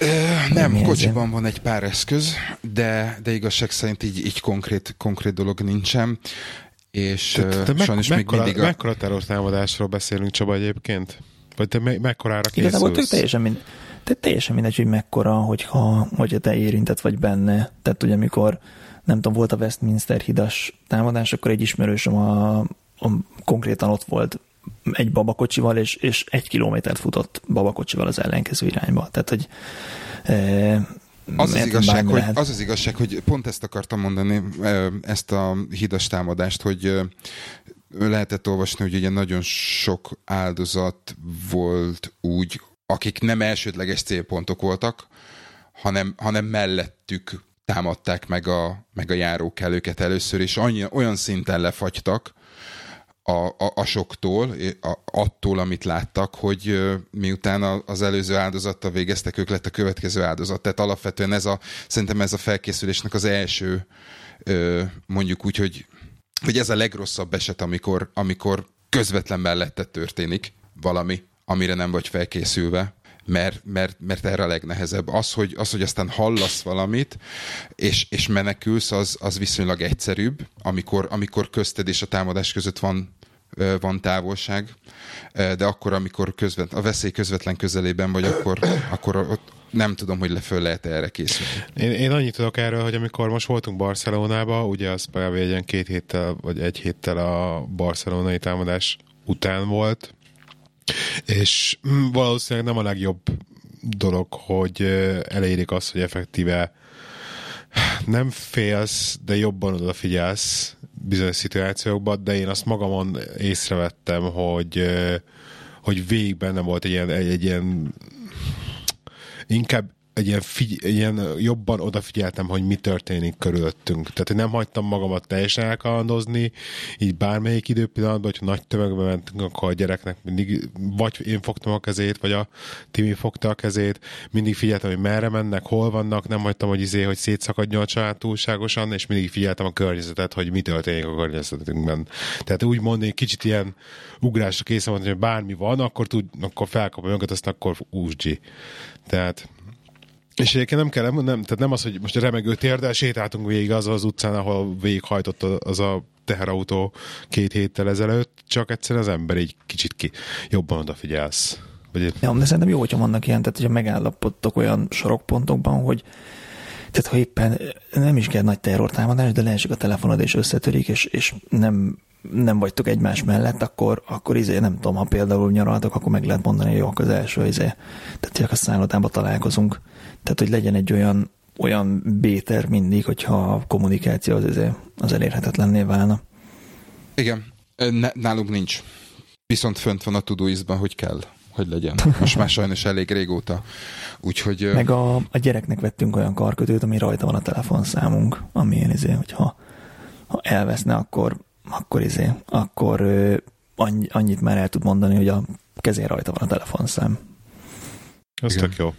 Ö, nem, kocsiban van egy pár eszköz, de, de igazság szerint így, így konkrét, konkrét dolog nincsen. És te, te, te sajnos me- még mindig a... Mekkora terrortámadásról beszélünk, Csaba, egyébként? Vagy te me- mekkorára készülsz? Igazából teljesen, mind, te teljesen mindegy, hogy mekkora, hogyha, hogyha te érintett vagy benne. Tehát ugye amikor, nem tudom, volt a Westminster hidas támadás, akkor egy ismerősöm a, a konkrétan ott volt egy babakocsival, és, és egy kilométert futott babakocsival az ellenkező irányba. Tehát, hogy e, az az, igazság, hogy, az az igazság, hogy pont ezt akartam mondani, e, ezt a hidas támadást, hogy e, lehetett olvasni, hogy ugye nagyon sok áldozat volt úgy, akik nem elsődleges célpontok voltak, hanem, hanem mellettük támadták meg a, meg a járókelőket először, és annyi, olyan szinten lefagytak, a, a, a soktól, a, attól, amit láttak, hogy miután az előző áldozattal végeztek, ők lett a következő áldozat. Tehát alapvetően ez a, szerintem ez a felkészülésnek az első, mondjuk úgy, hogy, hogy ez a legrosszabb eset, amikor, amikor közvetlen mellette történik valami, amire nem vagy felkészülve mert, mert, mert erre a legnehezebb. Az, hogy, az, hogy aztán hallasz valamit, és, és menekülsz, az, az viszonylag egyszerűbb, amikor, amikor közted és a támadás között van van távolság, de akkor, amikor közvet, a veszély közvetlen közelében vagy, akkor, akkor ott nem tudom, hogy le föl lehet erre készülni. Én, én annyit tudok erről, hogy amikor most voltunk Barcelonába, ugye az kb. egy két héttel, vagy egy héttel a barcelonai támadás után volt, és valószínűleg nem a legjobb dolog, hogy elérik azt, hogy effektíve nem félsz, de jobban odafigyelsz bizonyos szituációkban, de én azt magamon észrevettem, hogy, hogy végig benne volt egy ilyen, egy, egy ilyen inkább egy ilyen, figy- ilyen jobban odafigyeltem, hogy mi történik körülöttünk. Tehát, hogy nem hagytam magamat teljesen elkalandozni, így bármelyik időpillanatban, hogyha nagy tömegbe mentünk, akkor a gyereknek mindig vagy én fogtam a kezét, vagy a Timi fogta a kezét, mindig figyeltem, hogy merre mennek, hol vannak, nem hagytam, hogy izé, hogy szétszakadjon a család túlságosan, és mindig figyeltem a környezetet, hogy mi történik a környezetünkben. Tehát úgy mondani, kicsit ilyen ugrásra készen van, hogy bármi van, akkor, tud, akkor felkapom önket, azt akkor úsgyi. Tehát és egyébként nem kell, nem, tehát nem az, hogy most remegő térdel sétáltunk végig az az utcán, ahol végighajtott az a teherautó két héttel ezelőtt, csak egyszerűen az ember egy kicsit ki, jobban odafigyelsz. Vagy Ja, de szerintem jó, hogyha vannak ilyen, tehát hogyha megállapodtok olyan sorokpontokban, hogy tehát ha éppen nem is kell nagy terrortámadás, de leesik a telefonod és összetörik, és, és nem, nem vagytok egymás mellett, akkor, akkor izé, nem tudom, ha például nyaraltok, akkor meg lehet mondani, hogy jó, az első izé, tehát a szállodába találkozunk. Tehát, hogy legyen egy olyan, olyan béter mindig, hogyha a kommunikáció az, izé, az elérhetetlenné válna. Igen, ne, nálunk nincs. Viszont fönt van a Todoistban, hogy kell, hogy legyen. Most már sajnos elég régóta. Úgyhogy... Meg a, a gyereknek vettünk olyan karkötőt, ami rajta van a telefonszámunk, ami ilyen izé, hogyha ha elveszne, akkor, akkor izé, akkor annyi, annyit már el tud mondani, hogy a kezén rajta van a telefonszám. Ez tök jó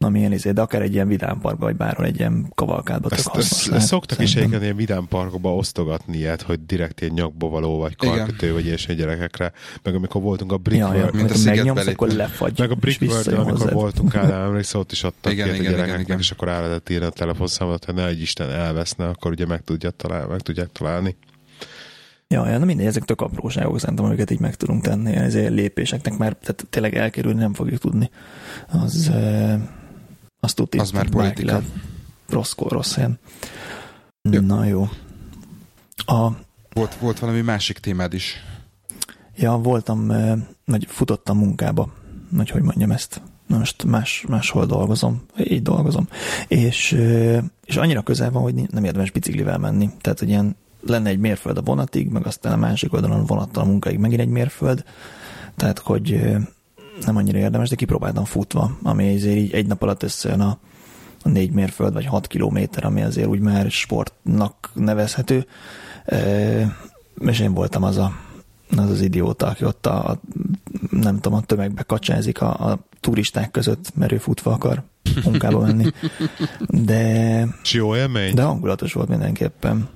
na milyen izé, de akár egy ilyen vidámparkba, vagy bárhol egy ilyen kavalkádba ezt, tök ezt, ezt szoktak is egyébként ilyen vidámparkba osztogatni ilyet, hogy direkt ilyen nyakba való, vagy karkötő, vagy ilyesmi gyerekekre. Meg amikor voltunk a Brickworld. Ja, ja, mint a megnyomsz, akkor lefagy. Meg a Brickworld, amikor hozzá. voltunk Ádám, emlékszel, ott is adtak igen, igen, a gyerekeknek, igen, igen. és akkor el lehetett írni a telefonszámot, hogy ne egy Isten elveszne, akkor ugye meg, tudja talál, meg tudják találni. Ja, ja, na mindegy, ezek tök apróságok, szerintem, amiket így meg tudunk tenni, ezért lépéseknek, mert tehát tényleg elkerülni nem fogjuk tudni. Az, azt tudni. Az már politika. Rossz kor, rossz helyen. Jó. Na jó. A, volt, volt valami másik témád is. Ja, voltam, nagy futottam munkába, nagy hogy mondjam ezt. Na most más, máshol dolgozom, így dolgozom. És, és annyira közel van, hogy nem érdemes biciklivel menni. Tehát, hogy ilyen lenne egy mérföld a vonatig, meg aztán a másik oldalon vonattal a munkáig megint egy mérföld. Tehát, hogy nem annyira érdemes, de kipróbáltam futva, ami azért így egy nap alatt összejön a, a négy mérföld, vagy hat kilométer, ami azért úgy már sportnak nevezhető. E, és én voltam az a, az, az idióta, aki ott a, a nem tudom, a tömegbe kacsázik a, a turisták között, mert ő futva akar munkába menni. De, jó élmény? De hangulatos volt mindenképpen.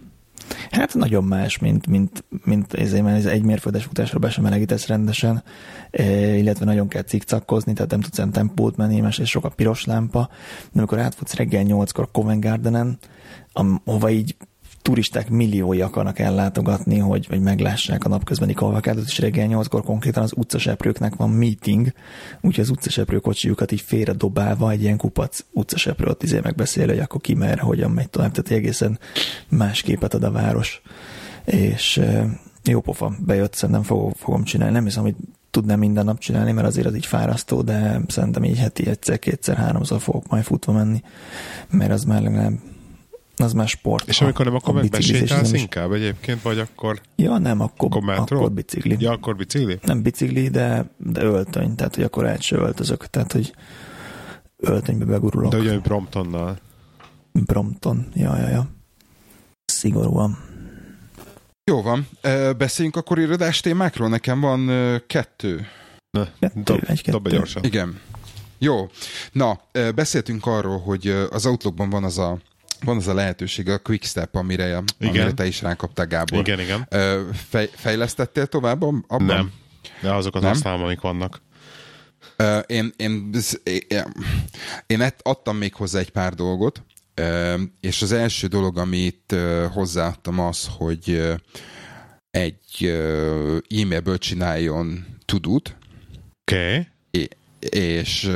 Hát nagyon más, mint, mint, mint ezért, ez egy mérföldes futásra be sem melegítesz rendesen, e, illetve nagyon kell cikcakkozni, tehát nem tudsz tempót menni, és sok a piros lámpa, de amikor átfutsz reggel nyolckor Covent Gardenen, ahova így turisták milliói akarnak ellátogatni, hogy, hogy meglássák a napközbeni kavalkádot, és reggel nyolckor konkrétan az utcaseprőknek van meeting, úgyhogy az utcaseprő kocsijukat így félre dobálva egy ilyen kupac utcaseprő ott izé megbeszél, hogy akkor ki merre, hogyan megy tovább, tehát egészen más képet ad a város. És jó pofa, bejött, szerintem fogom, fogom csinálni. Nem hiszem, hogy tudnám minden nap csinálni, mert azért az így fárasztó, de szerintem így heti egyszer, kétszer, háromszor fogok majd futva menni, mert az már legalább az már sport. És amikor nem, akkor meg besétálsz inkább egyébként, vagy akkor... Ja, nem, akkor, akkor, akkor bicikli. Ja, akkor bicikli? Nem bicikli, de, de öltöny, tehát hogy akkor át se öltözök, tehát hogy öltönybe begurulok. De ugye Bromptonnal. Brompton, ja, ja, ja. Szigorúan. Jó van, beszéljünk akkor irodás témákról. Nekem van kettő. Ne, kettő, dob, egy kettő. Dob gyorsan. Igen. Jó. Na, beszéltünk arról, hogy az Outlookban van az a van az a lehetőség, a Quick Step, amire, igen. amire te is rákaptál, Gábor. Igen, igen. Fej, fejlesztettél tovább abban? Nem, de azokat Nem? használom, amik vannak. Én, én, én, én adtam még hozzá egy pár dolgot, és az első dolog, amit hozzáadtam az, hogy egy e-mailből csináljon tudót. Oké. Okay. És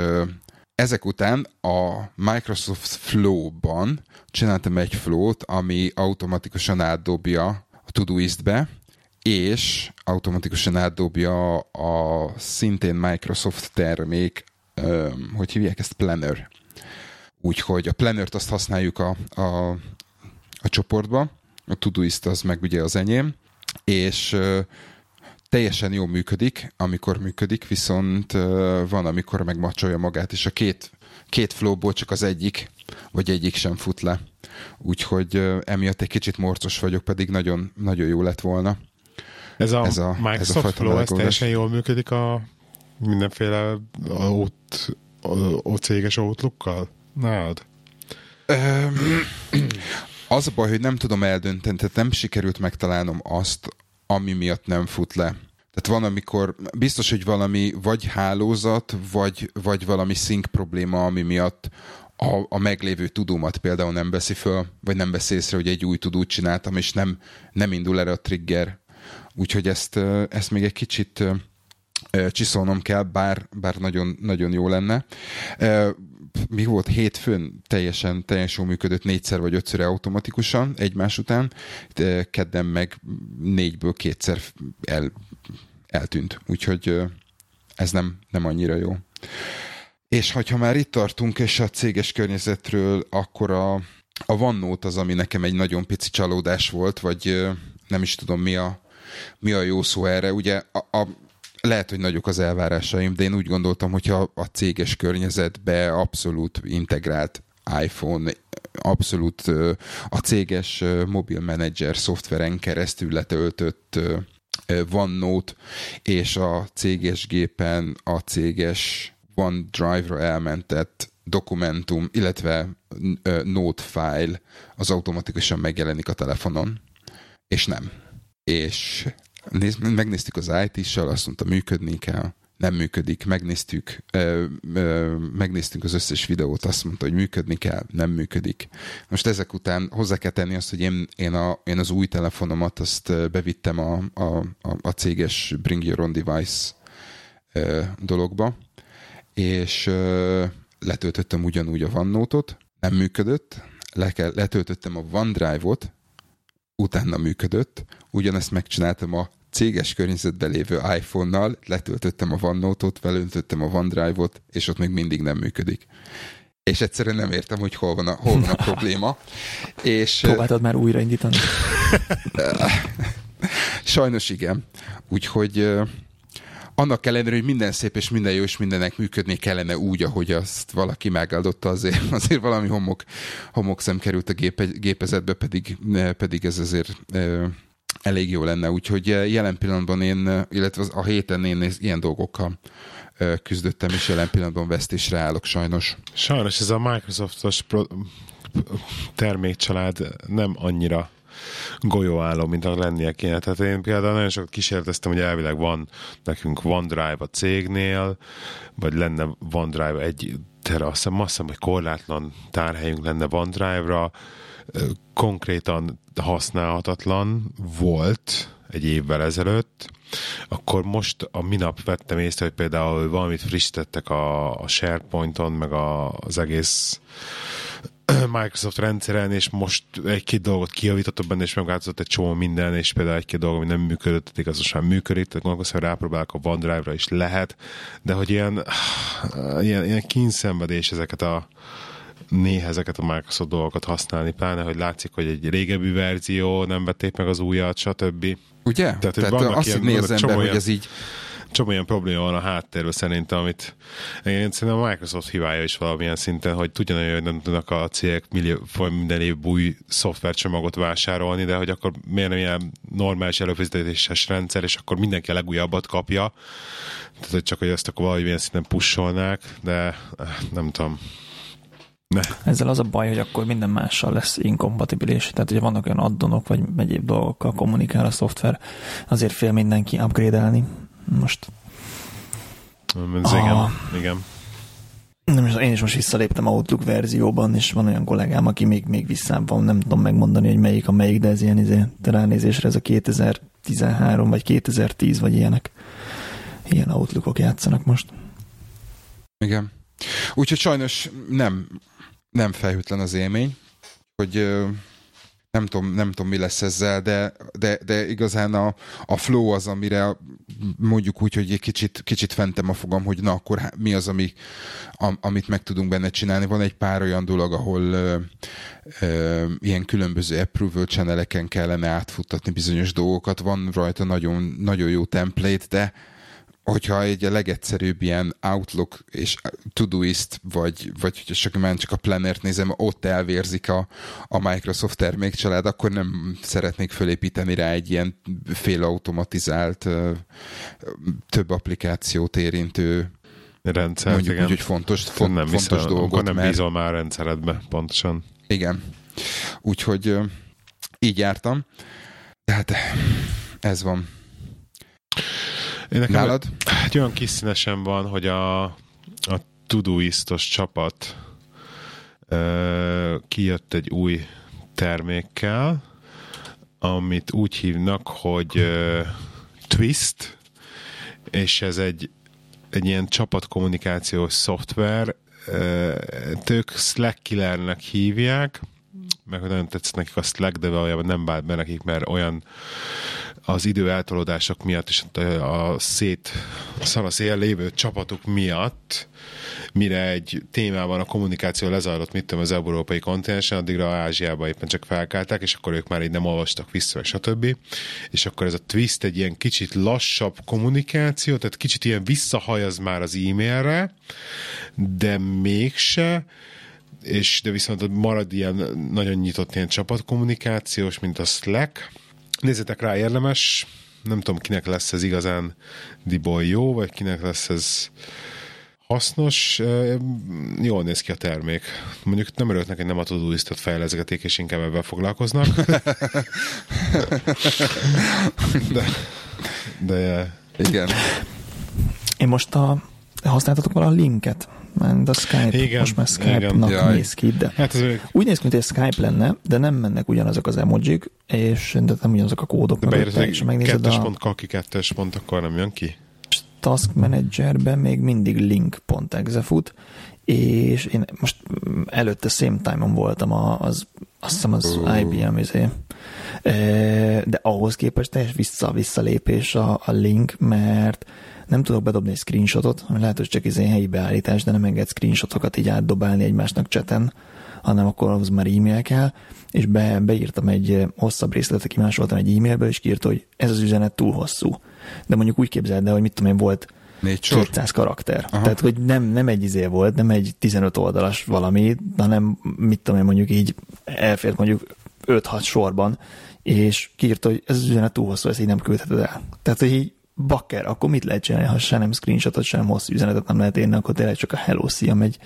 ezek után a Microsoft Flow-ban csináltam egy flow-t, ami automatikusan átdobja a Todoist-be, és automatikusan átdobja a szintén Microsoft termék, hogy hívják ezt, Planner. Úgyhogy a Planner-t azt használjuk a, a, a csoportba, a Todoist az meg ugye az enyém, és teljesen jól működik, amikor működik, viszont van, amikor megmacsolja magát, és a két, két flowból csak az egyik, vagy egyik sem fut le. Úgyhogy emiatt egy kicsit morcos vagyok, pedig nagyon, nagyon jó lett volna. Ez a, ez a Microsoft ez a Flow, ez teljesen jól működik a mindenféle ott, a céges Outlookkal? Nálad? Az a baj, hogy nem tudom eldönteni, tehát nem sikerült megtalálnom azt, ami miatt nem fut le. Tehát van, amikor biztos, hogy valami vagy hálózat, vagy, vagy valami szink probléma, ami miatt a, a meglévő tudómat például nem veszi föl, vagy nem veszi észre, hogy egy új tudót csináltam, és nem, nem indul erre a trigger. Úgyhogy ezt, ezt még egy kicsit csiszolnom kell, bár, bár nagyon, nagyon jó lenne. Mi volt hétfőn teljesen, teljesen működött négyszer vagy ötször automatikusan egymás után, kedden meg négyből kétszer el, eltűnt. Úgyhogy ez nem, nem annyira jó. És ha már itt tartunk, és a céges környezetről, akkor a, a OneNote az, ami nekem egy nagyon pici csalódás volt, vagy nem is tudom mi a, mi a jó szó erre. Ugye a, a, lehet, hogy nagyok az elvárásaim, de én úgy gondoltam, hogyha a céges környezetbe abszolút integrált iPhone, abszolút a céges mobil menedzser szoftveren keresztül letöltött OneNote, és a céges gépen a céges OneDrive-ra elmentett dokumentum, illetve note file az automatikusan megjelenik a telefonon, és nem. És néz, megnéztük az IT-sal, azt mondta, működni kell, nem működik, megnéztük, ö, ö, megnéztük az összes videót, azt mondta, hogy működni kell, nem működik. Most ezek után hozzá kell tenni azt, hogy én, én, a, én az új telefonomat azt bevittem a, a, a, a céges Bring Your Own Device ö, dologba, és ö, letöltöttem ugyanúgy a OneNote-ot, nem működött, le kell, letöltöttem a OneDrive-ot, utána működött, ugyanezt megcsináltam a céges környezetben lévő iPhone-nal, letöltöttem a OneNote-ot, belöntöttem a OneDrive-ot, és ott még mindig nem működik. És egyszerűen nem értem, hogy hol van a, hol van a probléma. És, Próbáltad már újraindítani? Sajnos igen. Úgyhogy annak ellenére, hogy minden szép és minden jó, és mindennek működni kellene úgy, ahogy azt valaki megáldotta, azért, azért valami homok, homokszem került a gépe, gépezetbe, pedig, pedig ez azért elég jó lenne. Úgyhogy jelen pillanatban én, illetve a héten én ilyen dolgokkal küzdöttem, és jelen pillanatban vesztésre állok sajnos. Sajnos ez a Microsoftos termékcsalád nem annyira golyóálló, mint a lennie kéne. Tehát én például nagyon sokat kísérleteztem, hogy elvileg van nekünk OneDrive a cégnél, vagy lenne OneDrive egy tere, azt azt hiszem, hogy korlátlan tárhelyünk lenne OneDrive-ra, konkrétan használhatatlan volt egy évvel ezelőtt, akkor most a minap vettem észre, hogy például valamit frissítettek a, a SharePoint-on, meg a, az egész Microsoft rendszeren, és most egy-két dolgot kijavítottak benne, és megváltozott egy csomó minden, és például egy-két dolog, ami nem működött, addig az már működik, tehát gondolkozom, hogy rápróbálok a OneDrive-ra is lehet, de hogy ilyen, ilyen, ilyen kínszenvedés ezeket a néha ezeket a Microsoft dolgokat használni, pláne, hogy látszik, hogy egy régebbi verzió, nem vették meg az újat, stb. Ugye? Tehát, Tehát azt ilyen, az ember, hogy ez így csomó olyan probléma van a háttérben szerintem, amit én szerintem a Microsoft hibája is valamilyen szinten, hogy tudja hogy nem tudnak a cégek millió, minden év új szoftvercsomagot vásárolni, de hogy akkor miért nem ilyen normális előfizetéses rendszer, és akkor mindenki a legújabbat kapja. Tehát, hogy csak hogy ezt akkor valamilyen szinten pusolnák, de eh, nem tudom. Ne. Ezzel az a baj, hogy akkor minden mással lesz inkompatibilis. Tehát, hogy vannak olyan addonok, vagy egyéb dolgokkal kommunikál a szoftver, azért fél mindenki upgrade-elni. Most... Ez igen, ah. igen. Nem, én is most visszaléptem Outlook verzióban, és van olyan kollégám, aki még, még visszább van, nem tudom megmondani, hogy melyik a melyik, de ez ilyen izé, ránézésre ez a 2013 vagy 2010 vagy ilyenek. Ilyen Outlookok játszanak most. Igen. Úgyhogy sajnos nem, nem felhőtlen az élmény, hogy nem tudom, nem tudom, mi lesz ezzel, de, de, de igazán a, a flow az, amire mondjuk úgy, hogy egy kicsit, kicsit fentem a fogam, hogy na akkor mi az, ami, am, amit meg tudunk benne csinálni. Van egy pár olyan dolog, ahol ö, ö, ilyen különböző approval channeleken kellene átfuttatni bizonyos dolgokat. Van rajta nagyon, nagyon jó template, de hogyha egy a legegyszerűbb ilyen Outlook és Todoist, vagy, vagy hogyha csak, már csak a Plannert nézem, ott elvérzik a, a Microsoft termékcsalád, akkor nem szeretnék fölépíteni rá egy ilyen félautomatizált, több applikációt érintő rendszer. Mondjuk igen. úgy, hogy fontos, font, nem fontos viszont, dolgot. nem mert... bízol már a rendszeredbe, pontosan. Igen. Úgyhogy így jártam. Tehát ez van. Én nekem Nálad? Egy olyan kis színesen van, hogy a, a Todoistos csapat ö, kijött egy új termékkel, amit úgy hívnak, hogy ö, Twist, és ez egy, egy ilyen csapatkommunikációs szoftver, ők Slack killernek hívják, meg nagyon tetszett nekik a Slack, de valójában nem bánt be nekik, mert olyan az idő eltolódások miatt és a szét szanaszél lévő csapatok miatt mire egy témában a kommunikáció lezajlott, mit tudom, az európai kontinensen, addigra Ázsiába éppen csak felkálták, és akkor ők már így nem olvastak vissza, stb. És akkor ez a twist egy ilyen kicsit lassabb kommunikáció, tehát kicsit ilyen visszahajaz már az e-mailre, de mégse, és de viszont marad ilyen nagyon nyitott ilyen csapatkommunikációs, mint a Slack. Nézzétek rá, érdemes. Nem tudom, kinek lesz ez igazán diból jó, vagy kinek lesz ez hasznos, jól néz ki a termék. Mondjuk nem örülök neki, nem a Todoistot fejleszgetik, és inkább ebben foglalkoznak. de, de... Igen. Én most a, használtatok vala a linket? Mert a Skype, igen, most már Skype-nak néz ki, de hát ez úgy néz ki, mint egy Skype lenne, de nem mennek ugyanazok az emojik, és de nem ugyanazok a kódok. De beírsz, és megnézed kettes a... pont, kaki kettes pont, akkor nem jön ki? Task Managerben még mindig link.exe fut, és én most előtte same time-on voltam az, azt hiszem az IBM izé, de ahhoz képest teljes vissza, visszalépés a, a link, mert nem tudok bedobni egy screenshotot, ami lehet, hogy csak izé helyi beállítás, de nem enged screenshotokat így átdobálni egymásnak cseten, hanem akkor az már e-mail kell, és be, beírtam egy hosszabb részletet, kimásoltam egy e-mailből, és kiírta, hogy ez az üzenet túl hosszú de mondjuk úgy képzeld el, hogy mit tudom én, volt Négy 200 karakter. Aha. Tehát, hogy nem, nem egy izé volt, nem egy 15 oldalas valami, hanem mit tudom én, mondjuk így elfért mondjuk 5-6 sorban, és kiírta, hogy ez az üzenet túl hosszú, ezt így nem küldheted el. Tehát, hogy így bakker, akkor mit lehet csinálni, ha se nem screenshotot, sem hosszú üzenetet nem lehet érni, akkor tényleg csak a hello, szia megy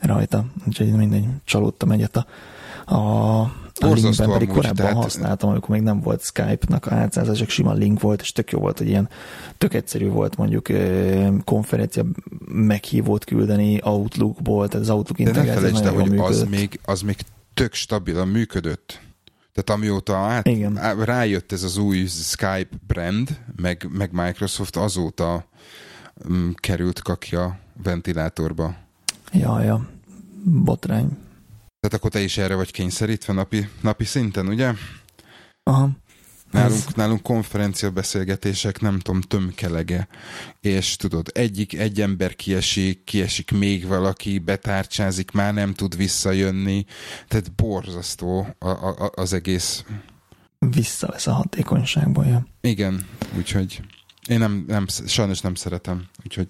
rajta. Úgyhogy mindegy, csalódtam egyet a, a a linkben pedig korábban tehát... használtam, amikor még nem volt Skype-nak a átszázás, csak sima link volt, és tök jó volt, hogy ilyen tök egyszerű volt mondjuk konferencia meghívót küldeni Outlookból, tehát az Outlook integráció De ne felejtsd hogy az még, az még tök stabilan működött. Tehát amióta át, Igen. rájött ez az új Skype brand, meg, meg Microsoft, azóta um, került kakja ventilátorba. Ja, ja. Botrány. Tehát akkor te is erre vagy kényszerítve napi, napi szinten, ugye? Aha. Nálunk, Ez... nálunk konferencia beszélgetések, nem tudom, tömkelege. És tudod, egyik, egy ember kiesik, kiesik még valaki, betárcsázik, már nem tud visszajönni. Tehát borzasztó a, a, az egész. Visszavesz a hatékonyságból, ja. Igen, úgyhogy én nem, nem, sajnos nem szeretem. Úgyhogy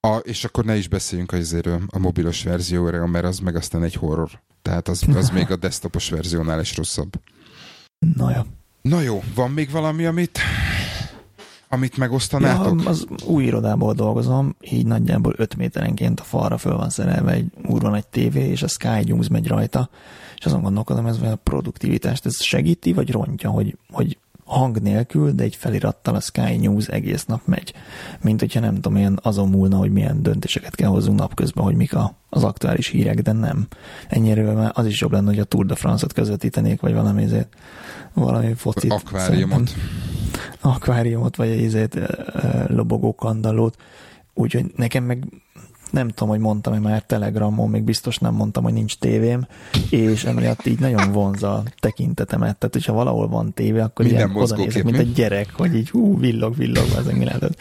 a, és akkor ne is beszéljünk azért a mobilos verzióra, mert az meg aztán egy horror. Tehát az, az még a desktopos verziónál is rosszabb. Na jó. Na jó, van még valami, amit amit megosztanátok? Ja, az új irodából dolgozom, így nagyjából 5 méterenként a falra föl van szerelve egy úrvan egy tévé, és a Sky News megy rajta, és azon gondolkodom, ez a produktivitást, ez segíti, vagy rontja, hogy, hogy hang nélkül, de egy felirattal a Sky News egész nap megy. Mint hogyha nem tudom, ilyen azon múlna, hogy milyen döntéseket kell hozzunk napközben, hogy mik a, az aktuális hírek, de nem. Ennyire már az is jobb lenne, hogy a Tour de France-ot közvetítenék, vagy valami ezért, valami focit. Akváriumot. Akváriumot, vagy ezért lobogó kandallót. Úgyhogy nekem meg nem tudom, hogy mondtam-e már Telegramon, még biztos nem mondtam, hogy nincs tévém, és emiatt így nagyon vonza a tekintetemet. Tehát, hogyha valahol van tévé, akkor Minden ilyen oda nézek, mint egy gyerek, hogy így hú, villog, villog, az mi lehet.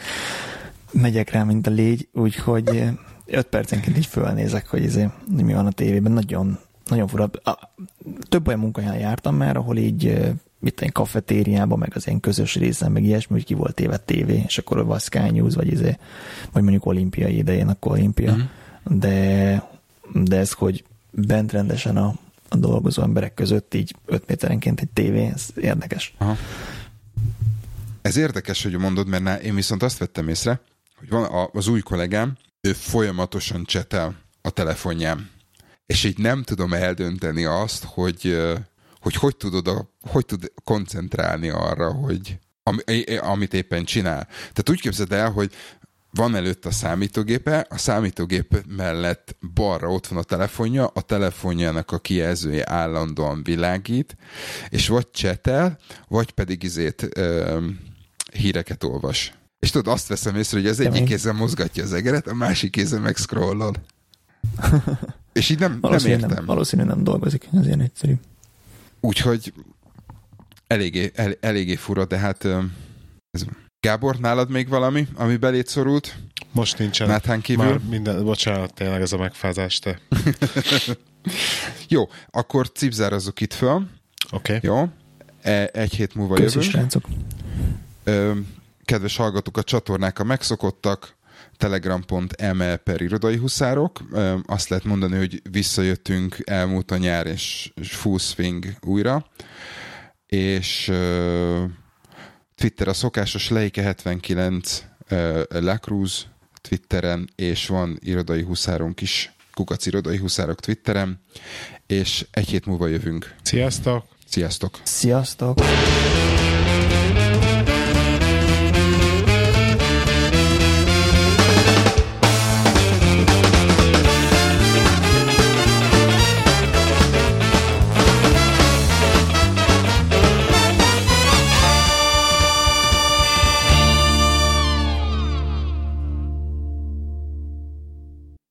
Megyek rá, mint a légy, úgyhogy öt percenként így fölnézek, hogy, izé, mi van a tévében. Nagyon, nagyon fura. A, több olyan munkahelyen jártam már, ahol így mit egy kafetériába, meg az ilyen közös részen, meg ilyesmi, hogy ki volt téve tévé, és akkor vagy Sky News, vagy, izé, vagy mondjuk olimpiai idején, akkor olimpia. Mm. De, de ez, hogy bent rendesen a, a dolgozó emberek között így 5 méterenként egy tévé, ez érdekes. Aha. Ez érdekes, hogy mondod, mert én viszont azt vettem észre, hogy van az új kollégám, ő folyamatosan csetel a telefonján. És így nem tudom eldönteni azt, hogy hogy hogy tudod a, hogy tud koncentrálni arra, hogy ami, amit éppen csinál. Tehát úgy képzeld el, hogy van előtt a számítógépe, a számítógép mellett balra ott van a telefonja, a telefonjának a kijelzője állandóan világít, és vagy csetel, vagy pedig izét ö, híreket olvas. És tudod, azt veszem észre, hogy az egyik kézzel mozgatja az egeret, a másik kézzel meg scrollol. És így nem, nem Valószínű értem. nem, valószínű nem dolgozik, ez ilyen egyszerű. Úgyhogy eléggé, el, eléggé fura, de hát ez, Gábor, nálad még valami, ami belét szorult? Most nincsen. Náthán kívül? Már minden, bocsánat, tényleg ez a megfázás, te. Jó, akkor cipzárazzuk itt föl. Oké. Okay. Jó? E, egy hét múlva Köszi, jövünk. srácok. Kedves hallgatók, a csatornák a megszokottak, telegram.me per irodai huszárok. Azt lehet mondani, hogy visszajöttünk elmúlt a nyár, és, és full swing újra. És Twitter a szokásos Leike79 ö, Lacruz Twitteren, és van irodai huszárunk is, kukac irodai huszárok Twitteren, és egy hét múlva jövünk. Sziasztok! Sziasztok! Sziasztok!